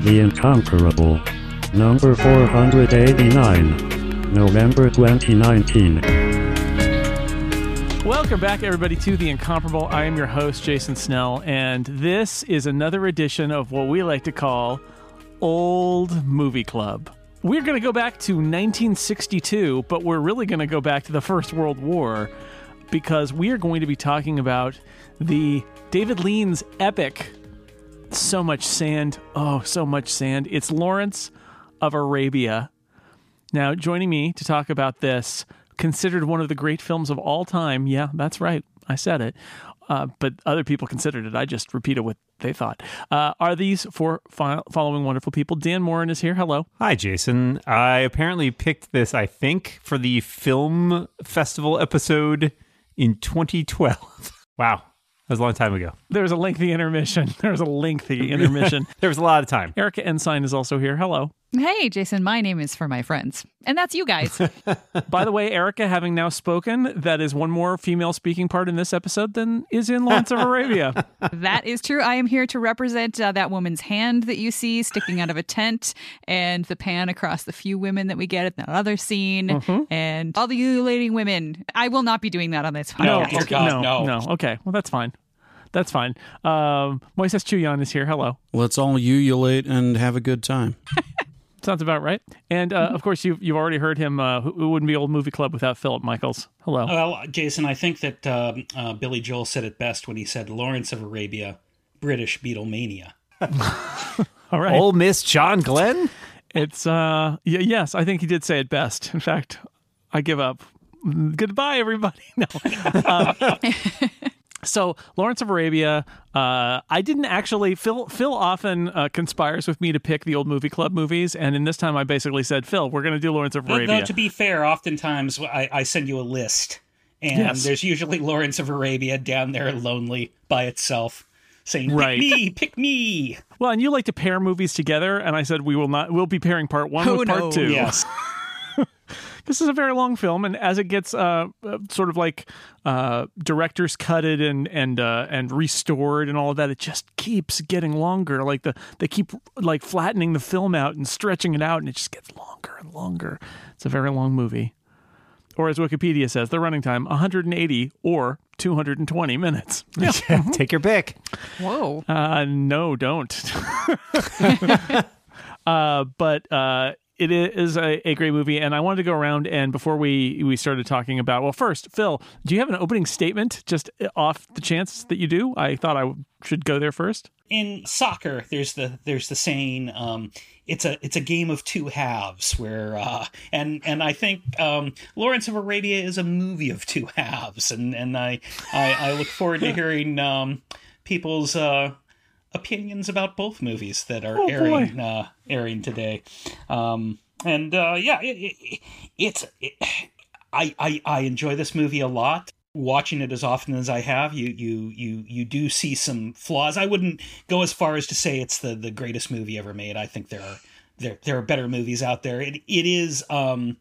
The Incomparable. Number 489. November 2019. Welcome back, everybody, to The Incomparable. I am your host, Jason Snell, and this is another edition of what we like to call Old Movie Club. We're going to go back to 1962, but we're really going to go back to the First World War because we are going to be talking about the David Lean's epic So Much Sand. Oh, so much sand. It's Lawrence of Arabia. Now, joining me to talk about this, considered one of the great films of all time. Yeah, that's right. I said it. Uh, but other people considered it. I just repeated what they thought. Uh, are these four fo- following wonderful people? Dan Moren is here. Hello. Hi, Jason. I apparently picked this, I think, for the film festival episode in 2012. wow. That was a long time ago. There was a lengthy intermission. There was a lengthy intermission. There was a lot of time. Erika Ensign is also here. Hello. Hey, Jason, my name is for my friends. And that's you guys. By the way, Erika, having now spoken, that is one more female speaking part in this episode than is in Lawrence of Arabia. that is true. I am here to represent uh, that woman's hand that you see sticking out of a tent and the pan across the few women that we get in that other scene and all the ululating women. I will not be doing that on this No, podcast. okay, God, no, no. no. Okay, well, that's fine. That's fine. Um, Moisés Chiullán is here. Hello. Let's all ululate and have a good time. Sounds about right. And uh, of course, you've, you've already heard him. Uh, who, who wouldn't be Old Movie Club without Philip Michaels? Hello. Well, Jason, I think that um, uh, Billy Joel said it best when he said Lawrence of Arabia, British Beatlemania. All right. Ole Miss John Glenn? It's uh y- yes, I think he did say it best. In fact, I give up. Goodbye, everybody. No. Um, so Lawrence of Arabia, uh, I didn't actually. Phil Phil often uh, conspires with me to pick the old movie club movies, and in this time I basically said, Phil, we're going to do Lawrence of Though, Arabia. though, to be fair, oftentimes I, I send you a list, and Yes. there's usually Lawrence of Arabia down there lonely by itself, saying, Right. "Pick me, pick me." well, and you like to pair movies together, and I said we will not. We'll be pairing part one Oh, with part no. two. Yes, this is a very long film, and as it gets uh, uh, sort of like uh, directors cutted and and uh, and restored and all of that, it just keeps getting longer. Like the they keep like flattening the film out and stretching it out, and it just gets longer and longer. It's a very long movie, or as Wikipedia says, the running time 180 or 220 minutes. Yeah. Take your pick. Whoa. Uh, no, don't. uh, but uh, it is a, a great movie, and I wanted to go around and before we we started talking about well, first, Phil, do you have an opening statement? Just off the chance that you do, I thought I should go there first. in soccer, there's the there's the saying, um, "It's a it's a game of two halves." Where uh, and and I think um, Lawrence of Arabia is a movie of two halves, and and I I, I look forward to hearing um, people's uh, opinions about both movies that are Oh, airing uh, airing today. Um, and uh, yeah, it, it, it's it, I, I I enjoy this movie a lot. Watching it as often as I have, you you you you do see some flaws. I wouldn't go as far as to say it's the the greatest movie ever made. I think there are there there are better movies out there. It it is um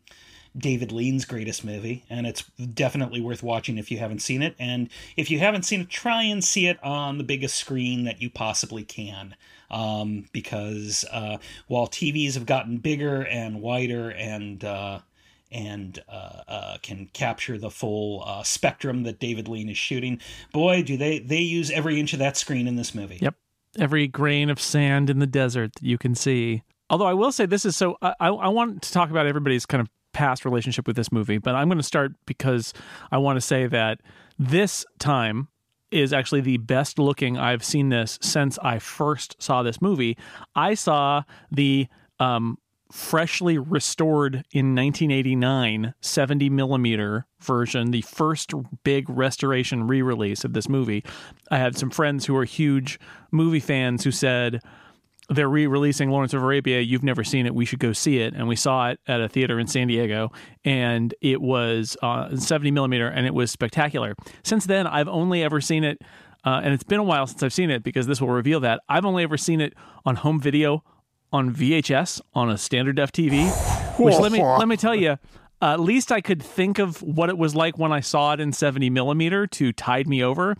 David Lean's greatest movie, and it's definitely worth watching if you haven't seen it. And if you haven't seen it, try and see it on the biggest screen that you possibly can. Um, because uh, while TVs have gotten bigger and wider and uh, and uh, uh, can capture the full uh, spectrum that David Lean is shooting, boy, do they they use every inch of that screen in this movie. Yep. Every grain of sand in the desert that you can see. Although I will say this is so, I, I I want to talk about everybody's kind of past relationship with this movie, but I'm going to start because I want to say that this time is actually the best looking I've seen this since I first saw this movie. I saw the um, freshly restored in 1989 70 millimeter version, the first big restoration re release of this movie. I had some friends who are huge movie fans who said, they're re-releasing Lawrence of Arabia. You've never seen it. We should go see it. And we saw it at a theater in San Diego, and it was uh, 70 millimeter, and it was spectacular. Since then, I've only ever seen it, uh, and it's been a while since I've seen it because this will reveal that I've only ever seen it on home video, on VHS, on a standard def TV. Which let me let me tell you. Uh, at least I could think of what it was like when I saw it in 70 millimeter to tide me over.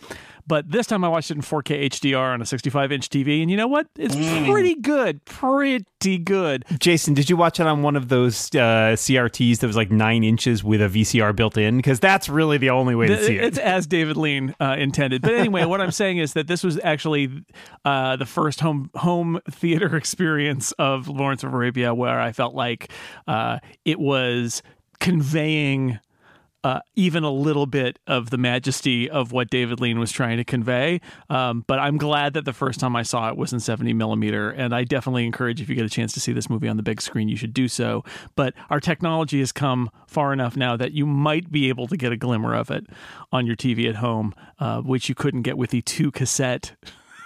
But this time I watched it in 4K HDR on a 65 inch TV, and you know what? It's pretty good, pretty good. Jason, did you watch it on one of those uh, CRTs that was like nine inches with a VCR built in? Because that's really the only way to see it. It's as David Lean uh, intended. But anyway, what I'm saying is that this was actually uh, the first home home theater experience of Lawrence of Arabia where I felt like uh, it was conveying. Uh, even a little bit of the majesty of what David Lean was trying to convey. Um, but I'm glad that the first time I saw it was in 70 millimeter. And I definitely encourage if you get a chance to see this movie on the big screen, you should do so. But our technology has come far enough now that you might be able to get a glimmer of it on your TV at home, uh, which you couldn't get with the two cassette.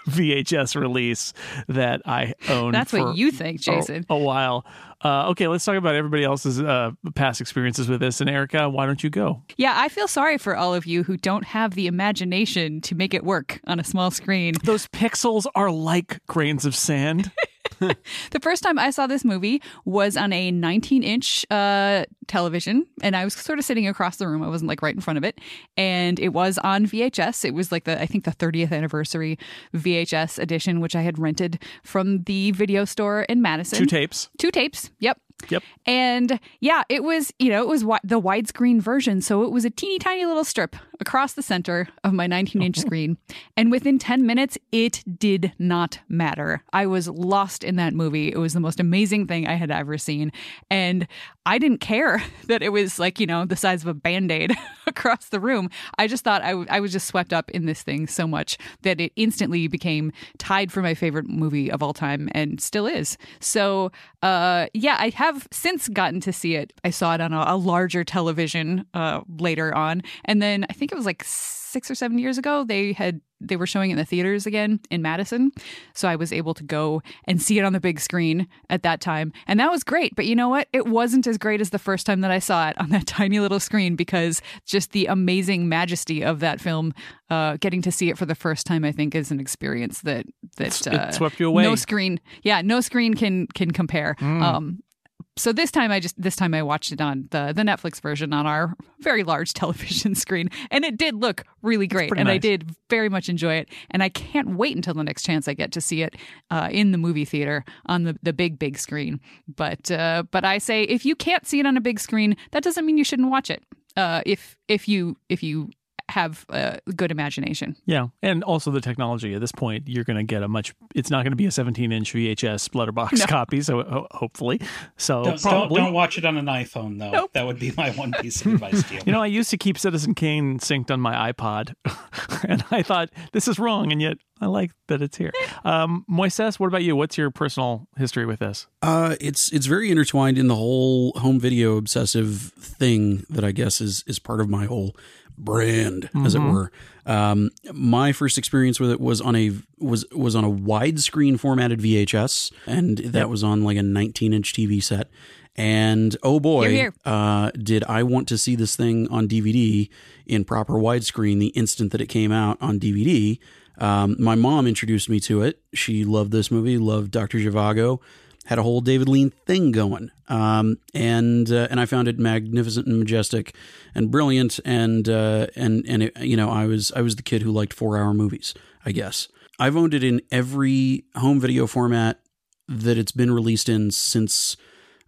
VHS release that I owned. That's what you think, a- Jason. A, while. Uh, okay, let's talk about everybody else's uh, past experiences with this. And Erika, why don't you go? Yeah, I feel sorry for all of you who don't have the imagination to make it work on a small screen. Those pixels are like grains of sand. The first time I saw this movie was on a 19 inch uh, television, and I was sort of sitting across the room. I wasn't like right in front of it, and it was on VHS. It was like the I think the 30th anniversary VHS edition, which I had rented from the video store in Madison. Two tapes. Two tapes. Yep. Yep. And yeah, it was, you know, it was wi- the widescreen version. So it was a teeny tiny little strip across the center of my 19 inch screen. And within 10 minutes, it did not matter. I was lost in that movie. It was the most amazing thing I had ever seen. And I didn't care that it was like, you know, the size of a band aid across the room. I just thought I, w- I was just swept up in this thing so much that it instantly became tied for my favorite movie of all time and still is. So, uh, yeah, I have since gotten to see it. I saw it on a, a larger television uh, later on, and then I think it was like six or seven years ago. They had they were showing it in the theaters again in Madison, so I was able to go and see it on the big screen at that time, and that was great. But you know what? It wasn't as great as the first time that I saw it on that tiny little screen because just the amazing majesty of that film. Uh, getting to see it for the first time, I think, is an experience that that uh, swept you away. No screen, yeah, no screen can can compare. Um, so this time I just this time I watched it on the the Netflix version on our very large television screen and it did look really great and I did very much enjoy it and I can't wait until the next chance I get to see it uh, in the movie theater on the, the big big screen. But uh, but I say if you can't see it on a big screen that doesn't mean you shouldn't watch it. Uh, if if you if you have a good imagination Yeah, and also the technology. At this point, you're going to get a much. It's not going to be a 17 inch VHS letterbox No. copy. So hopefully, so Don't, don't, don't watch it on an iPhone, though. Nope. That would be my one piece of advice to you. you know, I used to keep Citizen Kane synced on my iPod, and I thought this is wrong, and yet I like that it's here. Um, Moisés, what about you? What's your personal history with this? Uh, it's it's very intertwined in the whole home video obsessive thing that I guess is is part of my whole brand, as it were. Um, my first experience with it was on a was was on a widescreen formatted VHS, and that was on like a 19 inch TV set. And oh boy, Hear, hear. Uh, did I want to see this thing on DVD in proper widescreen the instant that it came out on DVD? Um, my mom introduced me to it. She loved this movie, loved Dr. Zhivago, had a whole David Lean thing going, um, and uh, and I found it magnificent and majestic and brilliant. And uh, and and it, you know, I was I was the kid who liked four hour movies. I guess I've owned it in every home video format that it's been released in since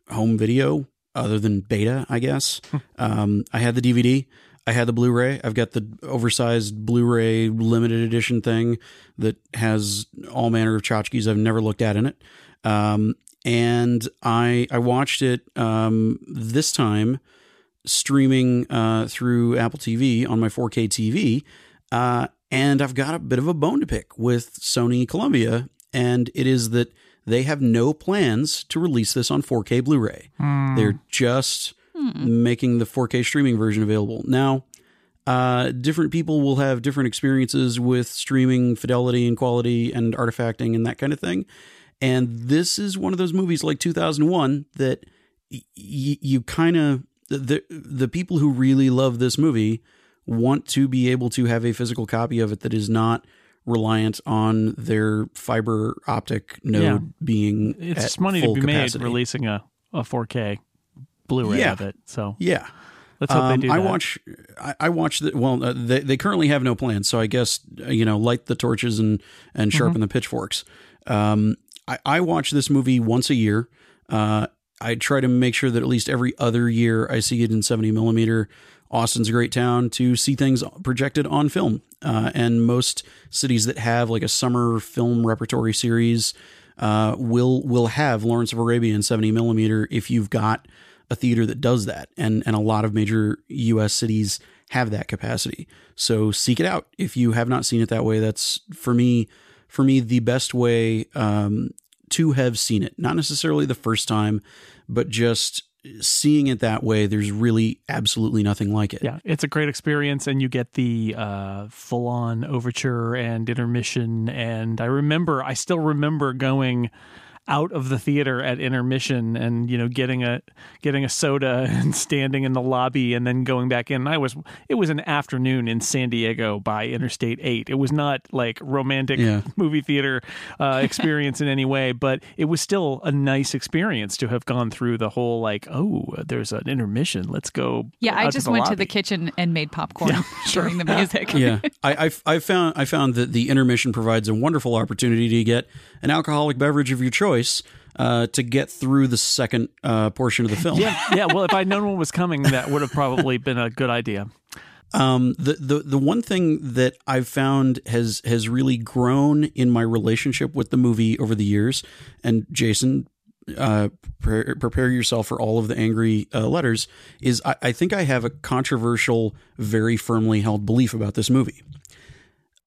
home video other than beta, I guess. um, I had the DVD. I had the Blu-ray. I've got the oversized Blu-ray limited edition thing that has all manner of tchotchkes I've never looked at in it. Um, and I I watched it um, this time streaming uh, through Apple TV on my 4K TV. Uh, and I've got a bit of a bone to pick with Sony Columbia, and it is that they have no plans to release this on 4K Blu ray. They're just making the 4K streaming version available. Now, uh, different people will have different experiences with streaming fidelity and quality and artifacting and that kind of thing. And this is one of those movies like 2001 that y- you kind of the the people who really love this movie want to be able to have a physical copy of it that is not reliant on their fiber optic node Yeah. being It's money to be capacity. made releasing a, a 4K Blu-ray Yeah. of it. So Yeah. Let's hope Um, they do. I that. watch. I, I watch the. Well, uh, they they currently have no plans, so I guess uh, you know, light the torches and and Mm-hmm. sharpen the pitchforks. Um, I, I watch this movie once a year. Uh, I try to make sure that at least every other year I see it in seventy millimeter. Austin's a great town to see things projected on film, uh, and most cities that have like a summer film repertory series uh, will will have Lawrence of Arabia in seventy millimeter if you've got a theater that does that, and and a lot of major U.S. cities have that capacity. So seek it out if you have not seen it that way. That's for me, for me the best way um, to have seen it. Not necessarily the first time, but just seeing it that way. There's really absolutely nothing like it. Yeah, it's a great experience, and you get the uh, full-on overture and intermission. And I remember, I still remember going out of the theater at intermission and you know getting a getting a soda and standing in the lobby and then going back in. And I was it was an afternoon in San Diego by Interstate 8. It was not like romantic Yeah. movie theater uh, experience in any way, but it was still a nice experience to have gone through the whole like, oh, there's an intermission. Let's go. Yeah, I out just the went to the kitchen and made popcorn during the music. yeah, I, I I found I found that the intermission provides a wonderful opportunity to get an alcoholic beverage of your choice uh, to get through the second uh, portion of the film. yeah, yeah. Well, if I'd known one was coming, that would have probably been a good idea. Um, the, the the one thing that I've found has has really grown in my relationship with the movie over the years, and Jason, uh, pre- prepare yourself for all of the angry uh, letters. Is I, I think I have a controversial, very firmly held belief about this movie.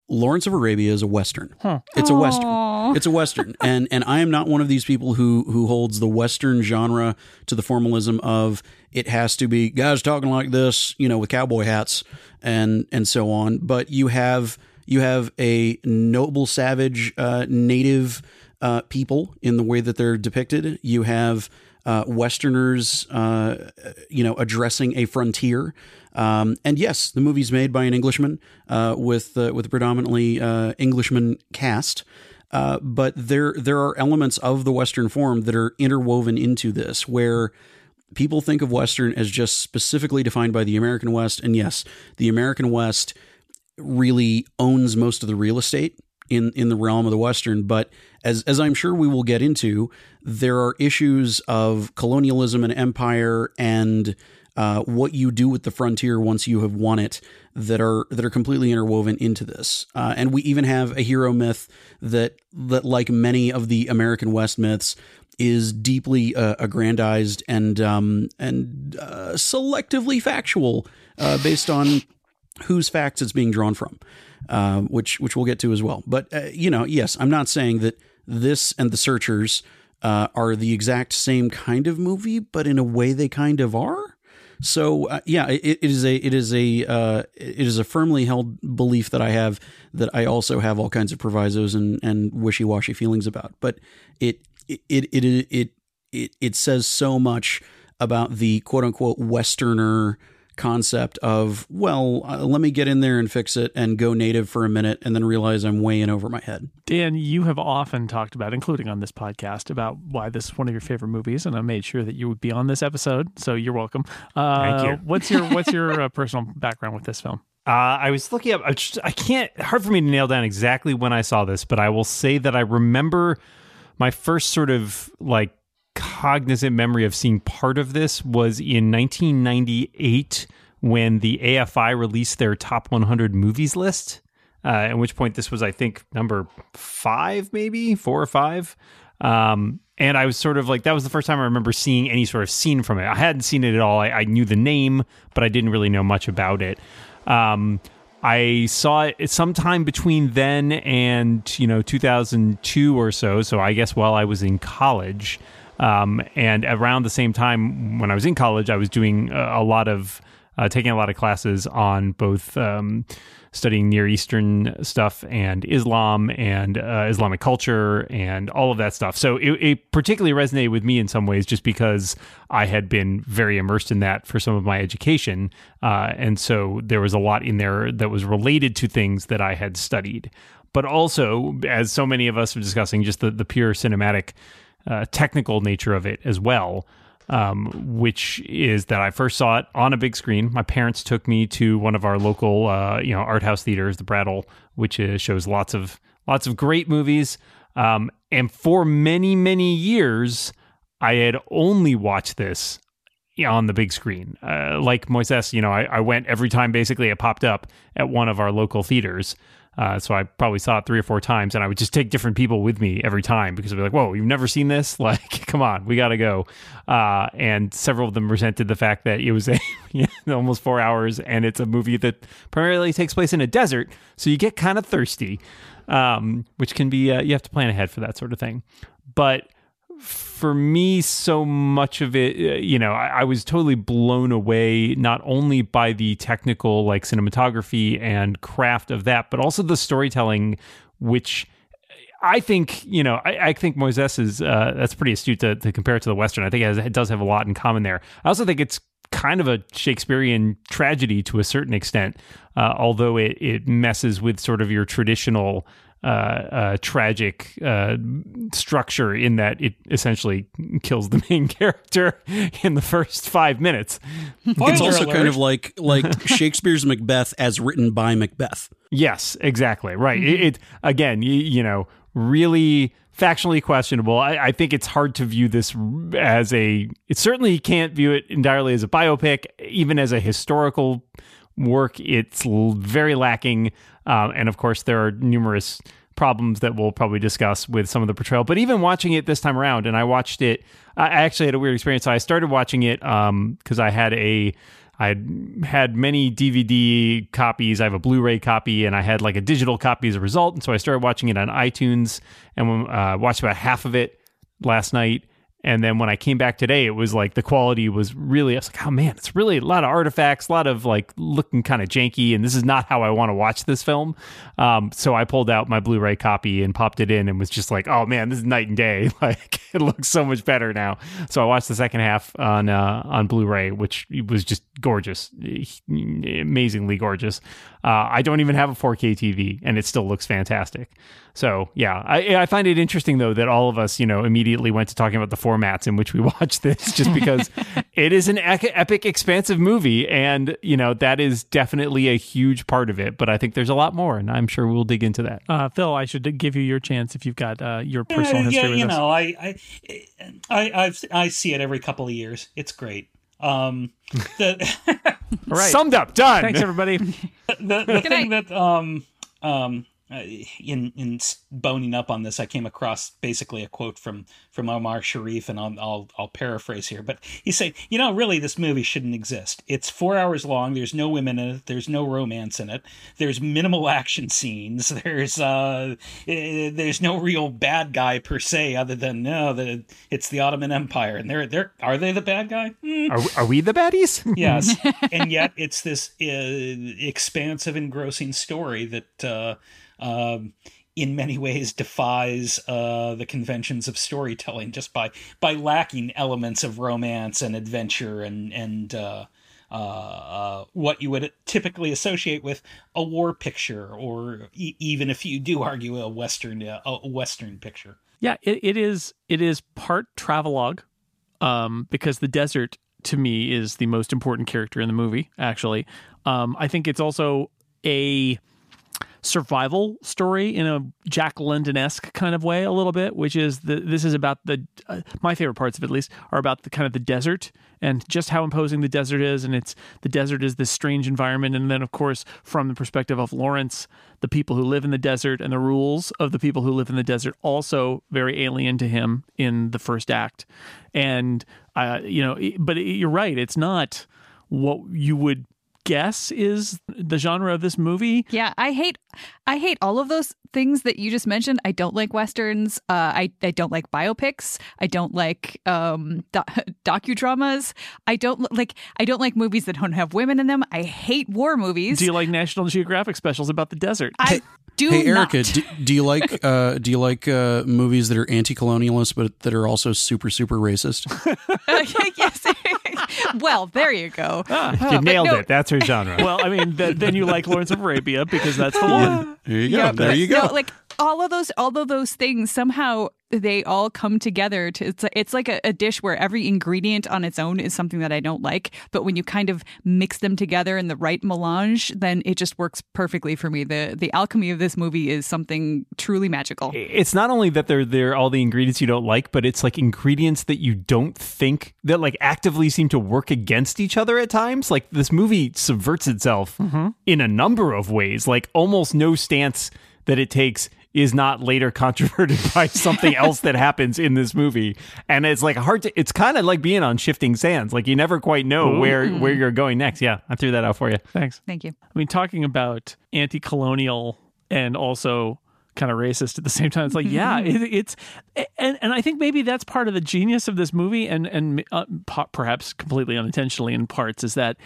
Lawrence of Arabia is a western. It's a western. It's a western, and and I am not one of these people who who holds the western genre to the formalism of it has to be guys talking like this, you know, with cowboy hats and and so on. But you have you have a noble, savage, uh, native uh, people in the way that they're depicted. You have uh, Westerners, uh, you know, addressing a frontier. Um, and yes, the movie's made by an Englishman uh, with uh, with a predominantly uh, Englishman cast. Uh, but there there are elements of the Western form that are interwoven into this, where people think of Western as just specifically defined by the American West. And yes, the American West really owns most of the real estate in in the realm of the western but as as I'm sure we will get into there are issues of colonialism and empire and uh, what you do with the frontier once you have won it that are that are completely interwoven into this uh, and we even have a hero myth that that like many of the American West myths is deeply uh, aggrandized and um, and uh, selectively factual uh, based on whose facts it's being drawn from, which which we'll get to as well. But you know, yes, I'm not saying that this and The Searchers are the exact same kind of movie, but in a way they kind of are. So uh, yeah, it, it is a it is a uh, it is a firmly held belief that I have that I also have all kinds of provisos and and wishy washy feelings about. But it it it it it it, it says so much about the quote unquote Westerner concept of well uh, let me get in there and fix it and go native for a minute and then realize i'm way in over my head Dan, you have often talked about, including on this podcast, about why this is one of your favorite movies, and I made sure that you would be on this episode. So you're welcome. Uh, Thank you. What's your What's your uh, personal background with this film? Uh, I was looking up. I, just, I can't. Hard for me to nail down exactly when I saw this, but I will say that I remember my first sort of like cognizant memory of seeing part of this was in 1998 when the AFI released their top 100 movies list. Uh, at which point this was, I think, number five, maybe four or five. Um, and I was sort of like, that was the first time I remember seeing any sort of scene from it. I hadn't seen it at all. I, I knew the name, but I didn't really know much about it. Um, I saw it sometime between then and you know 2002 or so. So I guess while I was in college, um, and around the same time when I was in college, I was doing a, lot of uh, taking a lot of classes on both um, studying Near Eastern stuff and Islam and uh, Islamic culture and all of that stuff. So it, it particularly resonated with me in some ways just because I had been very immersed in that for some of my education. Uh, and so there was a lot in there that was related to things that I had studied. But also, as so many of us are discussing, just the, the pure cinematic, uh, technical nature of it as well. um, which is that I first saw it on a big screen. My parents took me to one of our local, uh, you know, art house theaters, the Brattle, which is, shows lots of lots of great movies. Um, and for many many years, I had only watched this on the big screen. Uh, like Moisés, you know, I, I, went every time basically it popped up at one of our local theaters. Uh, so I probably saw it three or four times, and I would just take different people with me every time because I'd be like, "Whoa, you've never seen this? Like, come on, we got to go." Uh, and several of them resented the fact that it was a almost four hours, and it's a movie that primarily takes place in a desert, so you get kind of thirsty, um, which can be uh, you have to plan ahead for that sort of thing. But for me, so much of it, uh, you know, I, I, was totally blown away not only by the technical, like cinematography and craft of that, but also the storytelling, which I think, you know, I, I think Moisés is, uh, that's pretty astute to, to, compare it to the Western. I think it, has, it does have a lot in common there. I also think it's kind of a Shakespearean tragedy to a certain extent, uh, although it, it messes with sort of your traditional uh, uh, tragic uh, structure in that it essentially kills the main character in the first five minutes. it's also alert. kind of like like Shakespeare's Macbeth as written by Macbeth. Yes, exactly. Right. Mm-hmm. It, it, again, you, you, know, really factually questionable. I, I, think it's hard to view this as a. It certainly can't view it entirely as a biopic, even as a historical work. It's very lacking um, and of course, there are numerous problems that we'll probably discuss with some of the portrayal. But even watching it this time around, and I watched it, I actually had a weird experience. So I started watching it because um, I had a. I had many DVD copies. I have a Blu-ray copy, and I had like a digital copy as a result. And so I started watching it on iTunes, and uh, watched about half of it last night. And then when I came back today, it was like the quality was really, I was like, oh man, it's really a lot of artifacts, a lot of like looking kind of janky. And this is not how I want to watch this film. Um, so I pulled out my Blu ray copy and popped it in and was just like, oh man, this is night and day. Like it looks so much better now. So I watched the second half on, uh, on Blu ray, which was just gorgeous, amazingly gorgeous. Uh, I don't even have a 4K TV and it still looks fantastic. So yeah, I, I, find it interesting though that all of us, you know, immediately went to talking about the formats in which we watch this, just because it is an epic, expansive movie, and you know that is definitely a huge part of it. But I think there's a lot more, and I'm sure we'll dig into that. Uh, Phil, I should give you your chance if you've got uh, your personal history. Yeah, with you us. know, I, I, I, I've, I see it every couple of years. It's great. Um, the, all right, summed up, done. Thanks, everybody. the, the thing that um um uh, in in boning up on this, I came across basically a quote from from Omar Sharif, and I'll I'll, I'll paraphrase here, but he's saying, you know, really, this movie shouldn't exist. It's four hours long. There's no women in it. There's no romance in it. There's minimal action scenes. There's uh, eh, there's no real bad guy per se, other than no, the it's the Ottoman Empire, and they're they're are they the bad guy? Mm. Are, are we the baddies? yes, and yet it's this uh, expansive, engrossing story that. Uh, um, in many ways defies uh, the conventions of storytelling just by by lacking elements of romance and adventure and and uh, uh, uh what you would typically associate with a war picture or e- even if you do argue a western uh, a western picture. Yeah, it, it is it is part travelogue um, because the desert to me is the most important character in the movie. Actually, um, I think it's also a survival story in a Jack London esque kind of way, a little bit, which is the this is about the uh, my favorite parts of it, at least are about the kind of the desert and just how imposing the desert is, and it's the desert is this strange environment, and then of course from the perspective of Lawrence, the people who live in the desert and the rules of the people who live in the desert also very alien to him in the first act, and uh, you know, but you're right, it's not what you would guess is the genre of this movie. Yeah, I hate I hate all of those things that you just mentioned. I don't like westerns. Uh, I I don't like biopics. I don't like um, do- docudramas. I don't like I don't like movies that don't have women in them. I hate war movies. Do you like National Geographic specials about the desert? I do hey not. Erika, do, do, you like uh, do you like uh, movies that are anti-colonialist but that are also super super racist? yes. well, there you go. Ah, you nailed no. it. That's her genre. well, I mean, th- then you like Lawrence of Arabia because that's the one. There you go. Yeah, there you go. No, like all of those all of those things somehow they all come together to it's it's like a, a dish where every ingredient on its own is something that I don't like, but when you kind of mix them together in the right melange, then it just works perfectly for me. The the alchemy of this movie is something truly magical. it's not only that they're they're all the ingredients you don't like, but it's like ingredients that you don't think that like actively seem to work against each other at times. Like this movie subverts itself mm-hmm. in a number of ways. Like almost no stance that it takes is not later controverted by something else that happens in this movie. And it's like hard to it's kind of like being on shifting sands. Like you never quite know where where you're going next. Yeah, I threw that out for you. Thanks. Thank you. I mean, talking about anti-colonial and also kind of racist at the same time. It's like, yeah, it, it's and and I think maybe that's part of the genius of this movie, and and uh, perhaps completely unintentionally in parts, is that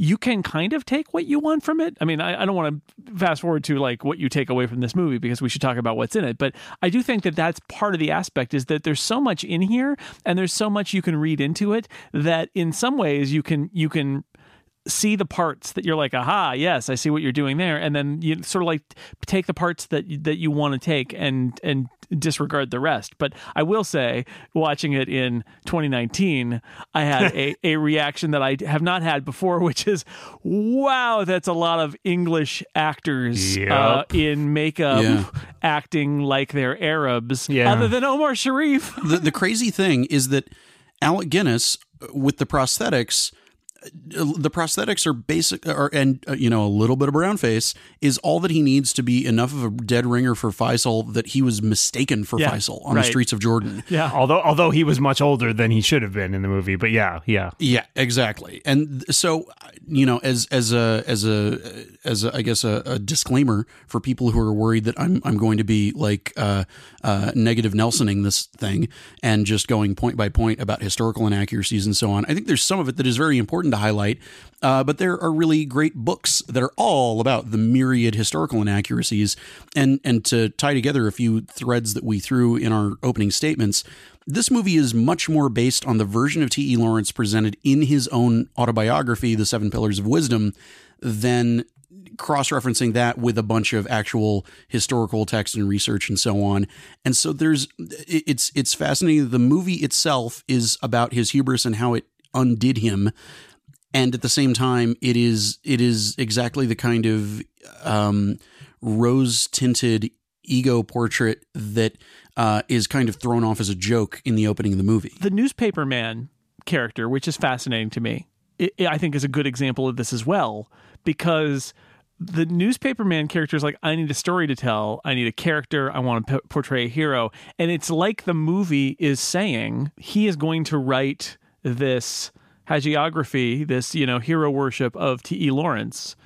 you can kind of take what you want from it. I mean, I, I don't want to fast forward to like what you take away from this movie because we should talk about what's in it. But I do think that that's part of the aspect is that there's so much in here, and there's so much you can read into it that in some ways you can you can see the parts that you're like, aha, yes, I see what you're doing there, and then you sort of like take the parts that that you want to take and and disregard the rest. But I will say, watching it in 2019, I had a, a reaction that I have not had before, which is, wow, that's a lot of English actors uh, in makeup Yeah. acting like they're Arabs, Yeah. other than Omar Sharif. the, the crazy thing is that Alec Guinness uh, with the prosthetics uh, the prosthetics are basic are, and uh, you know a little bit of brown face is all that he needs to be enough of a dead ringer for Faisal that he was mistaken for Yeah, Faisal on the streets of Jordan. Yeah. Although although he was much older than he should have been in the movie, but yeah, yeah. Yeah, exactly. And so, you know, as as a as a as a, I guess a, a disclaimer for people who are worried that I'm I'm going to be like uh, uh, negative Nelsoning this thing and just going point by point about historical inaccuracies and so on. I think there's some of it that is very important to highlight, uh, but there are really great books that are all about the myriad historical inaccuracies and and to tie together a few threads that we threw in our opening statements. This movie is much more based on the version of T.E. Lawrence presented in his own autobiography, The Seven Pillars of Wisdom, than cross referencing that with a bunch of actual historical text and research and so on. And so there's it's it's fascinating. The movie itself is about his hubris and how it undid him. And at the same time, it is it is exactly the kind of um, rose tinted ego portrait that uh, is kind of thrown off as a joke in the opening of the movie. the newspaper man character, which is fascinating to me, it, I think is a good example of this as well because the newspaper man character is like, I need a story to tell. I need a character. I want to p- portray a hero. And it's like the movie is saying he is going to write this hagiography, this, you know, hero worship of T.E. Lawrence.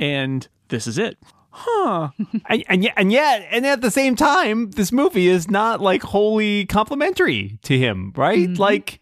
And this is it. Huh. And, and yet, and yet, and at the same time, this movie is not like wholly complimentary to him, right? Mm-hmm. Like,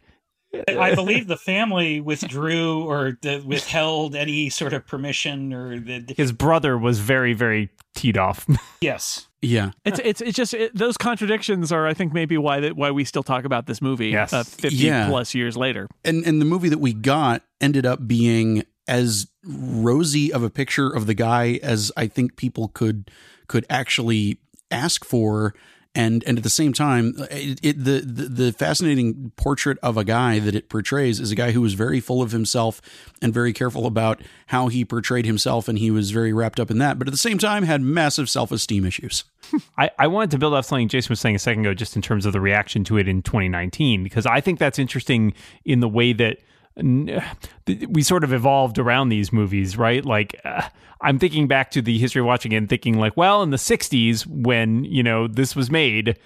I believe the family withdrew or the, withheld any sort of permission or the his brother was very, very teed off. yes. Yeah. It's it's it's just it, those contradictions are I think maybe why that why we still talk about this movie Yes. uh, 50 Yeah. plus years later. and and the movie that we got ended up being as rosy of a picture of the guy as I think people could could actually ask for and and at the same time it, it the, the the fascinating portrait of a guy that it portrays is a guy who was very full of himself and very careful about how he portrayed himself and he was very wrapped up in that but at the same time had massive self-esteem issues. I, I wanted to build off something Jason was saying a second ago, just in terms of the reaction to it in 2019, because I think that's interesting in the way that we sort of evolved around these movies, right? Like, uh, I'm thinking back to the history of watching it and thinking, like, well, in the 60s, when, you know, this was made,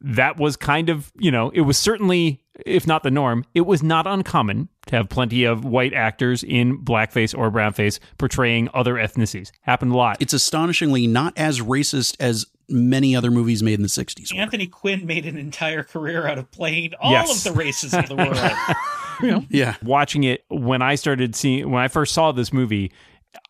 that was kind of, you know, it was certainly, if not the norm, it was not uncommon to have plenty of white actors in blackface or brownface portraying other ethnicities. Happened a lot. it's astonishingly not as racist as many other movies made in the 60s were. Anthony Quinn made an entire career out of playing all Yes. of the races of the world. yeah watching it when I started seeing when I first saw this movie,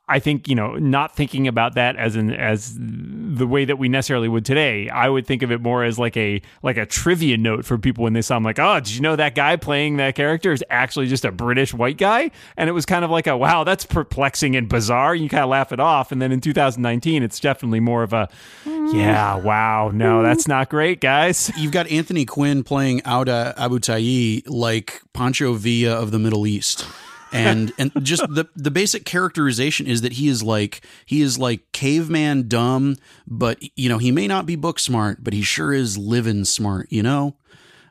I think you know, not thinking about that as an as the way that we necessarily would today. I would think of it more as like a like a trivia note for people when they saw. I'm like, oh, did you know that guy playing that character is actually just a British white guy? And it was kind of like a wow, that's perplexing and bizarre. You kind of laugh it off. And then in 2019, it's definitely more of a yeah, wow, no, that's mm-hmm. not great, guys. You've got Anthony Quinn playing Auda Abu Tayi like Pancho Villa of the Middle East. And and just the the basic characterization is that he is like he is like caveman dumb, but you know he may not be book smart, but he sure is living smart. You know,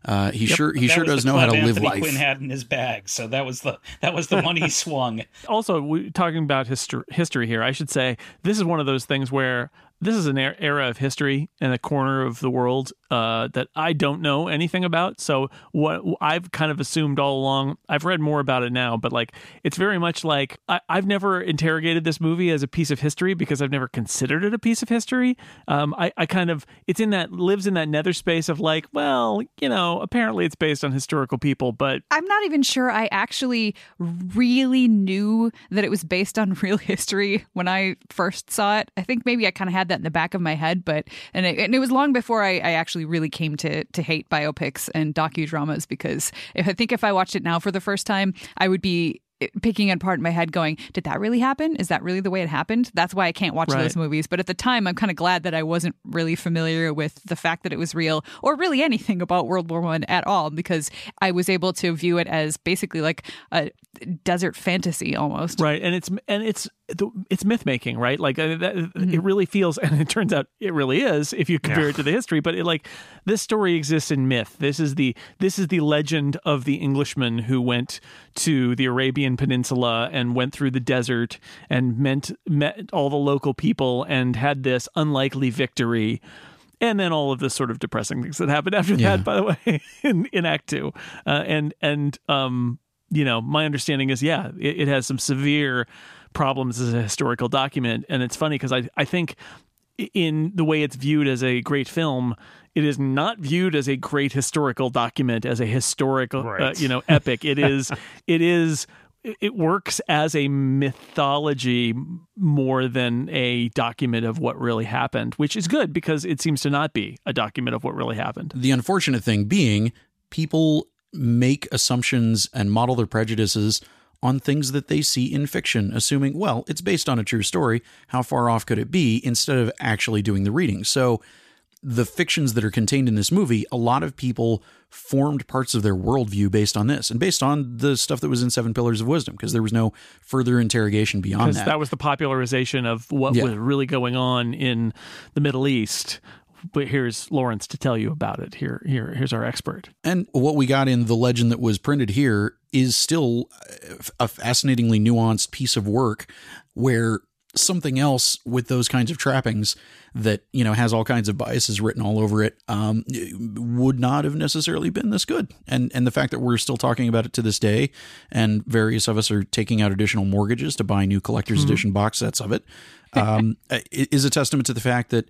uh, he sure he sure does know how to club live Anthony life. Quinn had in his bag, so that was the that was the one he swung. also we, talking about history history here i should say this is one of those things where this is an er- era of history and a corner of the world uh, that I don't know anything about. So what I've kind of assumed all along, I've read more about it now, but like it's very much like I, I've never interrogated this movie as a piece of history because I've never considered it a piece of history. Um, I, I kind of it's in that lives in that nether space of like, well, you know, apparently it's based on historical people, but I'm not even sure I actually really knew that it was based on real history when I first saw it. I think maybe I kind of had that in the back of my head, but and it, and it was long before I, I actually really came to to hate biopics and docudramas because if I think if I watched it now for the first time, I would be eh, picking it apart in my head going did that really happen? Is that really the way it happened? That's why i can't watch Right. those movies. But at the time i'm kind of glad that i wasn't really familiar with the fact that it was real or really anything about world war one at all because i was able to view it as basically like a desert fantasy almost. Right. And it's and it's it's myth making right? Like uh, that, Mm-hmm. it really feels and it turns out it really is if you compare it to the history but it like this story exists in myth. This is the this is the legend of the englishman who went to the arabian peninsula and went through the desert and meant met all the local people and had this unlikely victory. And then all of the sort of depressing things that happened after Yeah. that by the way in, in act two. Uh, and and um you know my understanding is yeah it, it has some severe problems as a historical document. And it's funny because I, I think in the way it's viewed as a great film it is not viewed as a great historical document as a historical uh, you know epic. It is it is it works as a mythology more than a document of what really happened which is good because it seems to not be a document of what really happened. The unfortunate thing being, people make assumptions and model their prejudices on things that they see in fiction, assuming, well, it's based on a true story. How far off could it be? Instead of actually doing the reading. So, the fictions that are contained in this movie, a lot of people formed parts of their worldview based on this and based on the stuff that was in Seven Pillars of Wisdom, because there was no further interrogation beyond that. that was the popularization of what Yeah. was really going on in the Middle East. But here's Lawrence to tell you about it. Here, here, here's our expert. And what we got in the legend that was printed here is still a fascinatingly nuanced piece of work where something else with those kinds of trappings that you know has all kinds of biases written all over it um, would not have necessarily been this good and and the fact that we're still talking about it to this day and various of us are taking out additional mortgages to buy new collector's edition box sets of it um, is a testament to the fact that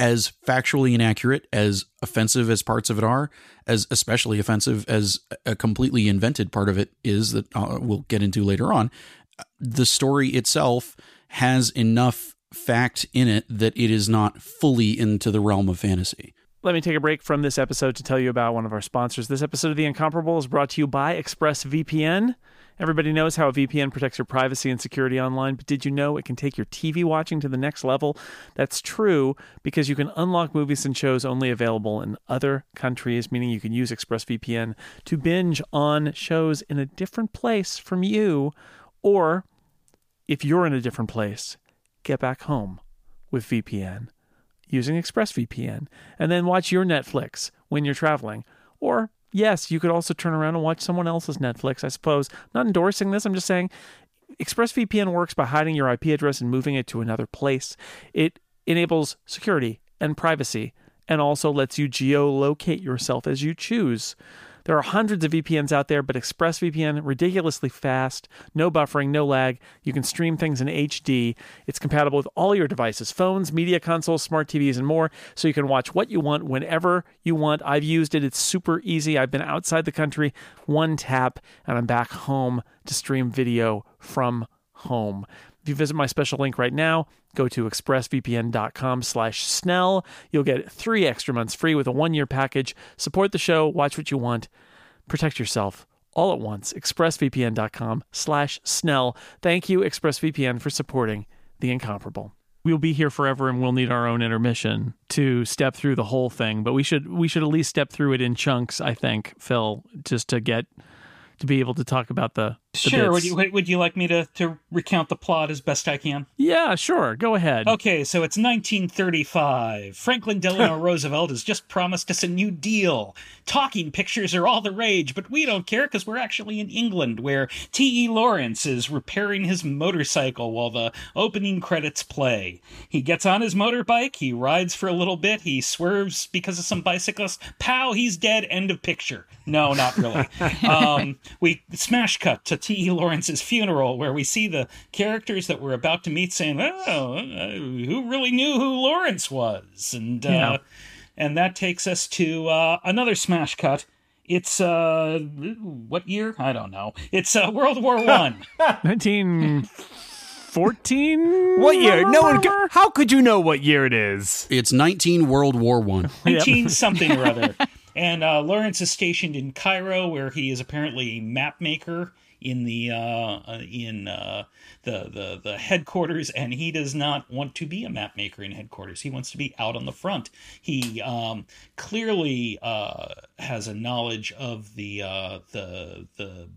as factually inaccurate, as offensive as parts of it are, as especially offensive as a completely invented part of it is that uh, we'll get into later on, the story itself has enough fact in it that it is not fully into the realm of fantasy. Let me take a break from this episode to tell you about one of our sponsors. This episode of The Incomparable is brought to you by ExpressVPN. Everybody knows how a VPN protects your privacy and security online, but did you know it can take your TV watching to the next level? That's true because you can unlock movies and shows only available in other countries, meaning you can use ExpressVPN to binge on shows in a different place from you, or if you're in a different place, get back home with VPN using ExpressVPN and then watch your Netflix when you're traveling. Or, yes, you could also turn around and watch someone else's Netflix, I suppose. I'm not endorsing this, I'm just saying ExpressVPN works by hiding your IP address and moving it to another place. It enables security and privacy and also lets you geolocate yourself as you choose. There are hundreds of VPNs out there, but ExpressVPN ridiculously fast, no buffering, no lag. You can stream things in HD. It's compatible with all your devices, phones, media consoles, smart TVs, and more, so you can watch what you want whenever you want. I've used it. It's super easy. I've been outside the country, one tap, and I'm back home to stream video from home. You visit my special link right now, go to expressvpn.com slash snell. You'll get three extra months free with a one-year package. Support the show, watch what you want, protect yourself all at once. expressvpn.com slash snell. Thank you, ExpressVPN, for supporting the incomparable. We'll be here forever and we'll need our own intermission to step through the whole thing, but we should we should at least step through it in chunks, I think, Phil, just to get to be able to talk about the, Sure. Would you, would you like me to, to recount the plot as best I can? Yeah, sure. Go ahead. Okay, so it's 1935. Franklin Delano Roosevelt has just promised us a new deal. Talking pictures are all the rage, but we don't care because we're actually in England, where T.E. Lawrence is repairing his motorcycle while the opening credits play. He gets on his motorbike, he rides for a little bit, he swerves because of some bicyclist. Pow, he's dead. End of picture. No, not really. um, we smash cut to T.E. Lawrence's funeral, where we see the characters that we're about to meet saying, "Oh, uh, who really knew who Lawrence was?" And uh, and that takes us to uh, another smash cut. It's uh, what year? I don't know. It's uh, World War One. 1914? What year? No one. ca- How could you know what year it is? It's 19 World War One. 19 something or other. And uh, Lawrence is stationed in Cairo, where he is apparently a map maker in the uh, uh, in uh, the, the the headquarters, and he does not want to be a map maker in headquarters. He wants to be out on the front. He um, clearly uh, has a knowledge of the uh, the the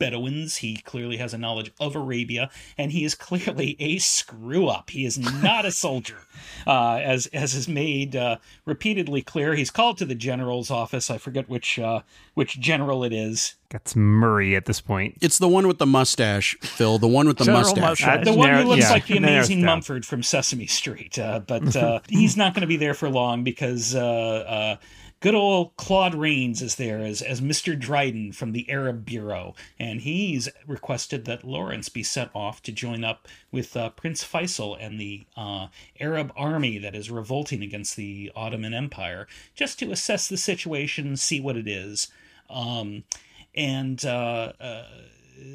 Bedouins. He clearly has a knowledge of Arabia, and he is clearly a screw up. He is not a soldier, uh, as as is made uh, repeatedly clear. He's called to the general's office. I forget which uh, which general it is. That's Murray at this point. It's the one with the mustache, Phil. The one with the General mustache. mustache. The one who looks yeah, like the amazing. Mumford from Sesame Street, uh, but uh, he's not going to be there for long because uh, uh, good old Claude Rains is there as as Mister Dryden from the Arab Bureau, and he's requested that Lawrence be sent off to join up with uh, Prince Faisal and the uh, Arab army that is revolting against the Ottoman Empire, just to assess the situation, see what it is. Um, and uh, uh,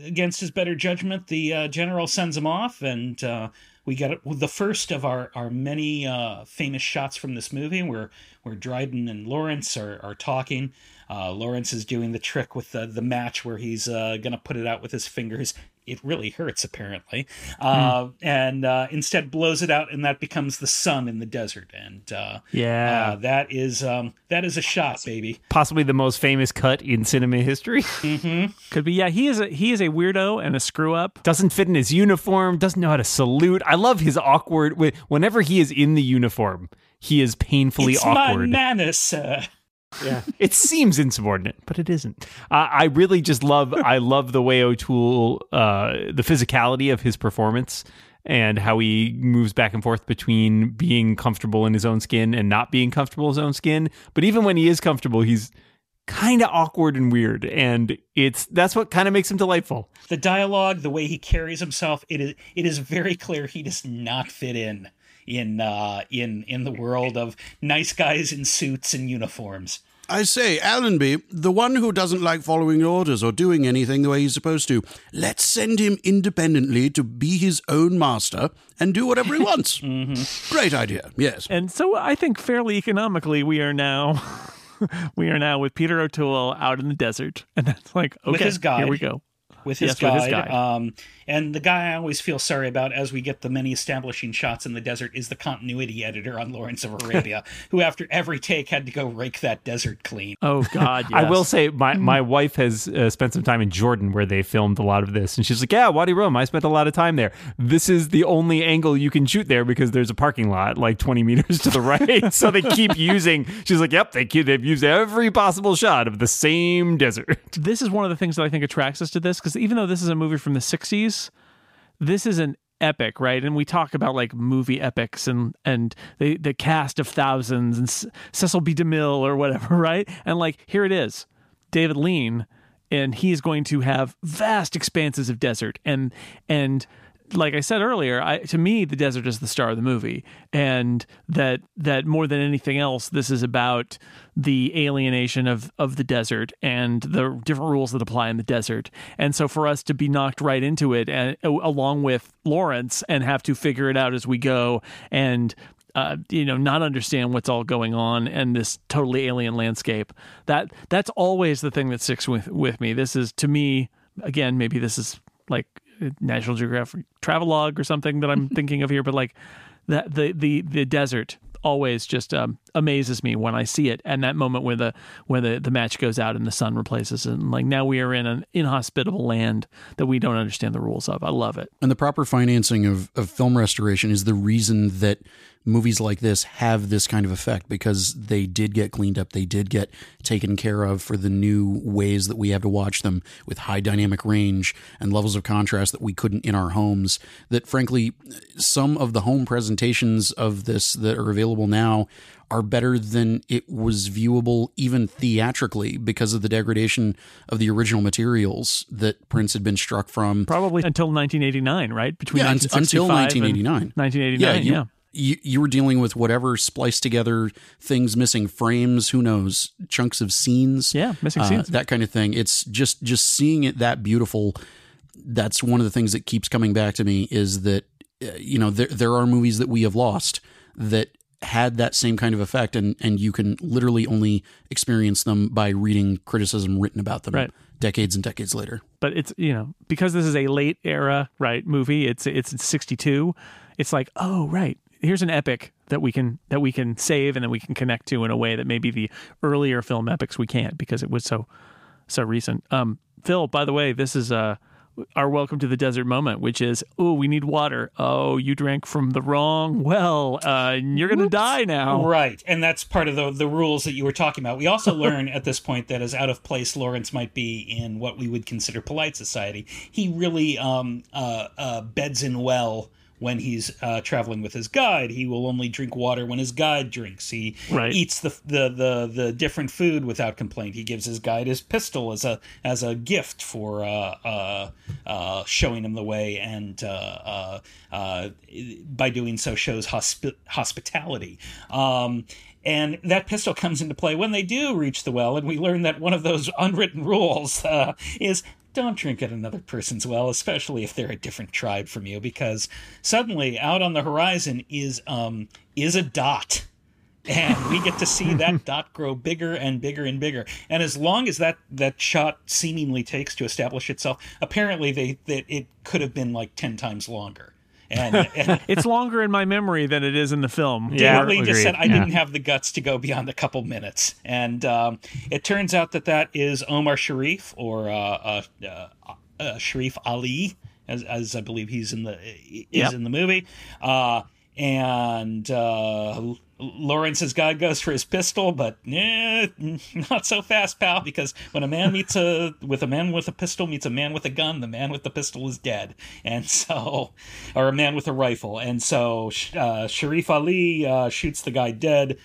against his better judgment, the uh, general sends him off, and uh, we get the first of our, our many uh, famous shots from this movie, where where Dryden and Lawrence are, are talking. Uh, Lawrence is doing the trick with the the match where he's uh, gonna put it out with his fingers. It really hurts, apparently, uh, and uh, instead blows it out, and that becomes the sun in the desert. And uh, Yeah. uh, that is um, that is a shot, baby. Possibly the most famous cut in cinema history. Could be. Yeah, he is a he is a weirdo and a screw up. doesn't fit in his uniform. Doesn't know how to salute. I love his awkward. Whenever he is in the uniform, he is painfully it's awkward. my manners, sir. it seems insubordinate, but it isn't. Uh, I really just love. I love the way O'Toole, uh, the physicality of his performance, and how he moves back and forth between being comfortable in his own skin and not being comfortable in his own skin. But even when he is comfortable, he's kind of awkward and weird, and it's that's what kind of makes him delightful. the dialogue, the way he carries himself, it is it is very clear he does not fit in in uh, in in the world of nice guys in suits and uniforms. I say, Allenby, the one who doesn't like following orders or doing anything the way he's supposed to, let's send him independently to be his own master and do whatever he wants. Great idea, yes. And so I think fairly economically we are now we are now with Peter O'Toole out in the desert. And that's like okay, With his guide. here we go. With his, Yes, with guide, his guide. Um, and the guy I always feel sorry about as we get the many establishing shots in the desert is the continuity editor on Lawrence of Arabia, who after every take had to go rake that desert clean. Oh God, I will say my, my wife has uh, spent some time in Jordan where they filmed a lot of this, and she's like, "Yeah, Wadi Rum. I spent a lot of time there. This is the only angle you can shoot there because there's a parking lot like 20 meters to the right. so they keep using. She's like, "Yep, they keep, they've used every possible shot of the same desert." this is one of the things that I think attracts us to this because even though this is a movie from the 60s, this is an epic, right? And we talk about like movie epics and and the the cast of thousands and Cecil B. DeMille or whatever, right? And like here it is, David Lean, and he's going to have vast expanses of desert and and like I said earlier, I, to me, the desert is the star of the movie, and that that more than anything else, this is about the alienation of of the desert and the different rules that apply in the desert. And so, for us to be knocked right into it, and along with Lawrence, and have to figure it out as we go, and uh, you know, not understand what's all going on and this totally alien landscape. That that's always the thing that sticks with with me. This is to me again. Maybe this is like National Geographic travelogue or something that I'm thinking of here, but like that the the the desert always just um, amazes me when I see it. And that moment where the where the, the match goes out and the sun replaces it, and like now we are in an inhospitable land that we don't understand the rules of. I love it. And the proper financing of, of film restoration is the reason that movies like this have this kind of effect because they did get cleaned up. They did get taken care of for the new ways that we have to watch them with high dynamic range and levels of contrast that we couldn't in our homes. That frankly, some of the home presentations of this that are available now are better than it was viewable even theatrically because of the degradation of the original materials that prints had been struck from. Probably until 1989, right? Between yeah, until 1989. 1989, yeah. You, yeah. You, you were dealing with whatever spliced together things, missing frames, who knows, chunks of scenes, yeah, missing uh, scenes, that kind of thing. It's just just seeing it that beautiful. That's one of the things that keeps coming back to me is that uh, you know there there are movies that we have lost that had that same kind of effect and and you can literally only experience them by reading criticism written about them right. decades and decades later but it's you know because this is a late era right movie it's it's 62 it's like oh right here's an epic that we can that we can save and that we can connect to in a way that maybe the earlier film epics we can't because it was so so recent um phil by the way this is uh our welcome to the desert moment, which is, oh, we need water. Oh, you drank from the wrong well. Uh, you're going to die now. Right. And that's part of the, the rules that you were talking about. We also learn at this point that as out of place Lawrence might be in what we would consider polite society, he really um, uh, uh, beds in well when he's uh, traveling with his guide. He will only drink water when his guide drinks. He right. eats the, the the the different food without complaint. He gives his guide his pistol as a as a gift for uh, uh, uh showing him the way, and uh, uh, by doing so shows hospi- hospitality. Um, and that pistol comes into play when they do reach the well, and we learn that one of those unwritten rules is don't drink at another person's well, especially if they're a different tribe from you, because suddenly out on the horizon is um is a dot. And we get to see that dot grow bigger and bigger and bigger. And as long as that, that shot seemingly takes to establish itself, apparently they that it could have been like ten times longer. And, and it's longer in my memory than it is in the film. Yeah, Lee just said I yeah. didn't have the guts to go beyond a couple minutes, and um, it turns out that that is Omar Sharif or uh, uh, uh, uh Sharif Ali, as, as I believe he's in the is yep. in the movie. Uh, and uh, Lawrence's guy goes for his pistol, but eh, not so fast, pal. Because when a man meets a with a man with a pistol meets a man with a gun, the man with the pistol is dead, and so, or a man with a rifle, and so uh, Sharif Ali uh, shoots the guy dead,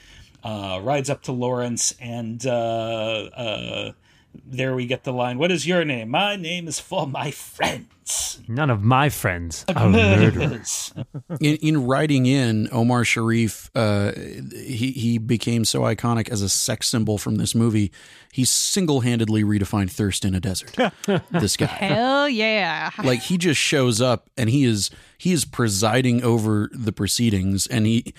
uh, rides up to Lawrence, and uh, uh, there we get the line, What is your name? My name is for my friends. None of my friends are murderers. in, in writing in, Omar Sharif, uh, he, he became so iconic as a sex symbol from this movie. He single handedly redefined thirst in a desert. this guy. Hell yeah. Like he just shows up and he is he is presiding over the proceedings and he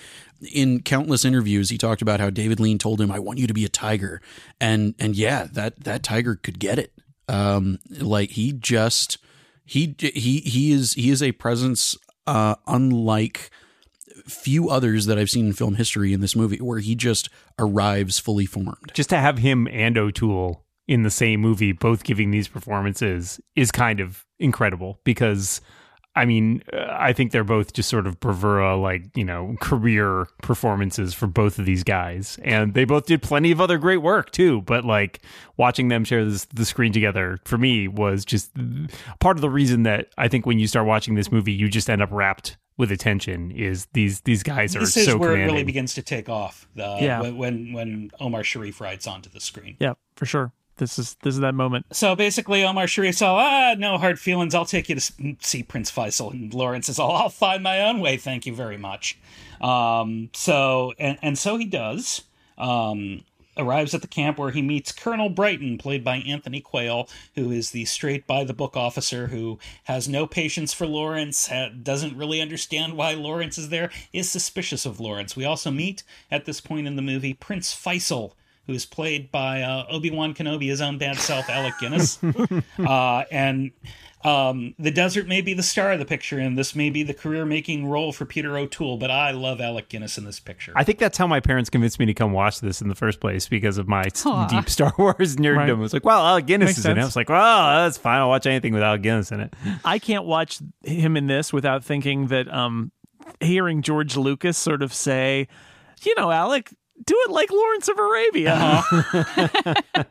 in countless interviews he talked about how David Lean told him I want you to be a tiger. And and yeah that that tiger could get it. Um like he just he he he is he is a presence uh unlike few others that I've seen in film history in this movie where he just arrives fully formed. Just to have him and O'Toole in the same movie both giving these performances is kind of incredible because I mean, uh, I think they're both just sort of bravura, like, you know, career performances for both of these guys. And they both did plenty of other great work, too. But, like, watching them share this, the screen together for me was just part of the reason that I think when you start watching this movie, you just end up wrapped with attention is these these guys are this is so where commanding. it really begins to take off. The, yeah. when when Omar Sharif rides onto the screen. Yeah, for sure This is this is that moment. So basically, Omar Sharif said, ah, no hard feelings. I'll take you to see Prince Faisal. And Lawrence says, oh, I'll find my own way. Thank you very much. Um, so, and, and so he does. Um, arrives at the camp where he meets Colonel Brighton, played by Anthony Quayle, who is the straight by the book officer who has no patience for Lawrence, doesn't really understand why Lawrence is there, is suspicious of Lawrence. We also meet at this point in the movie Prince Faisal, who is played by uh, Obi Wan Kenobi, his own bad self, Alec Guinness. uh, and um, the desert may be the star of the picture, and this may be the career making role for Peter O'Toole, but I love Alec Guinness in this picture. I think that's how my parents convinced me to come watch this in the first place because of my s- Aw. deep Star Wars nerddom. Right. It was like, well, Alec Guinness Makes is in it. I sense. was like, well, that's fine. I'll watch anything with Alec Guinness in it. I can't watch him in this without thinking that um hearing George Lucas sort of say, you know, Alec, do it like Lawrence of Arabia.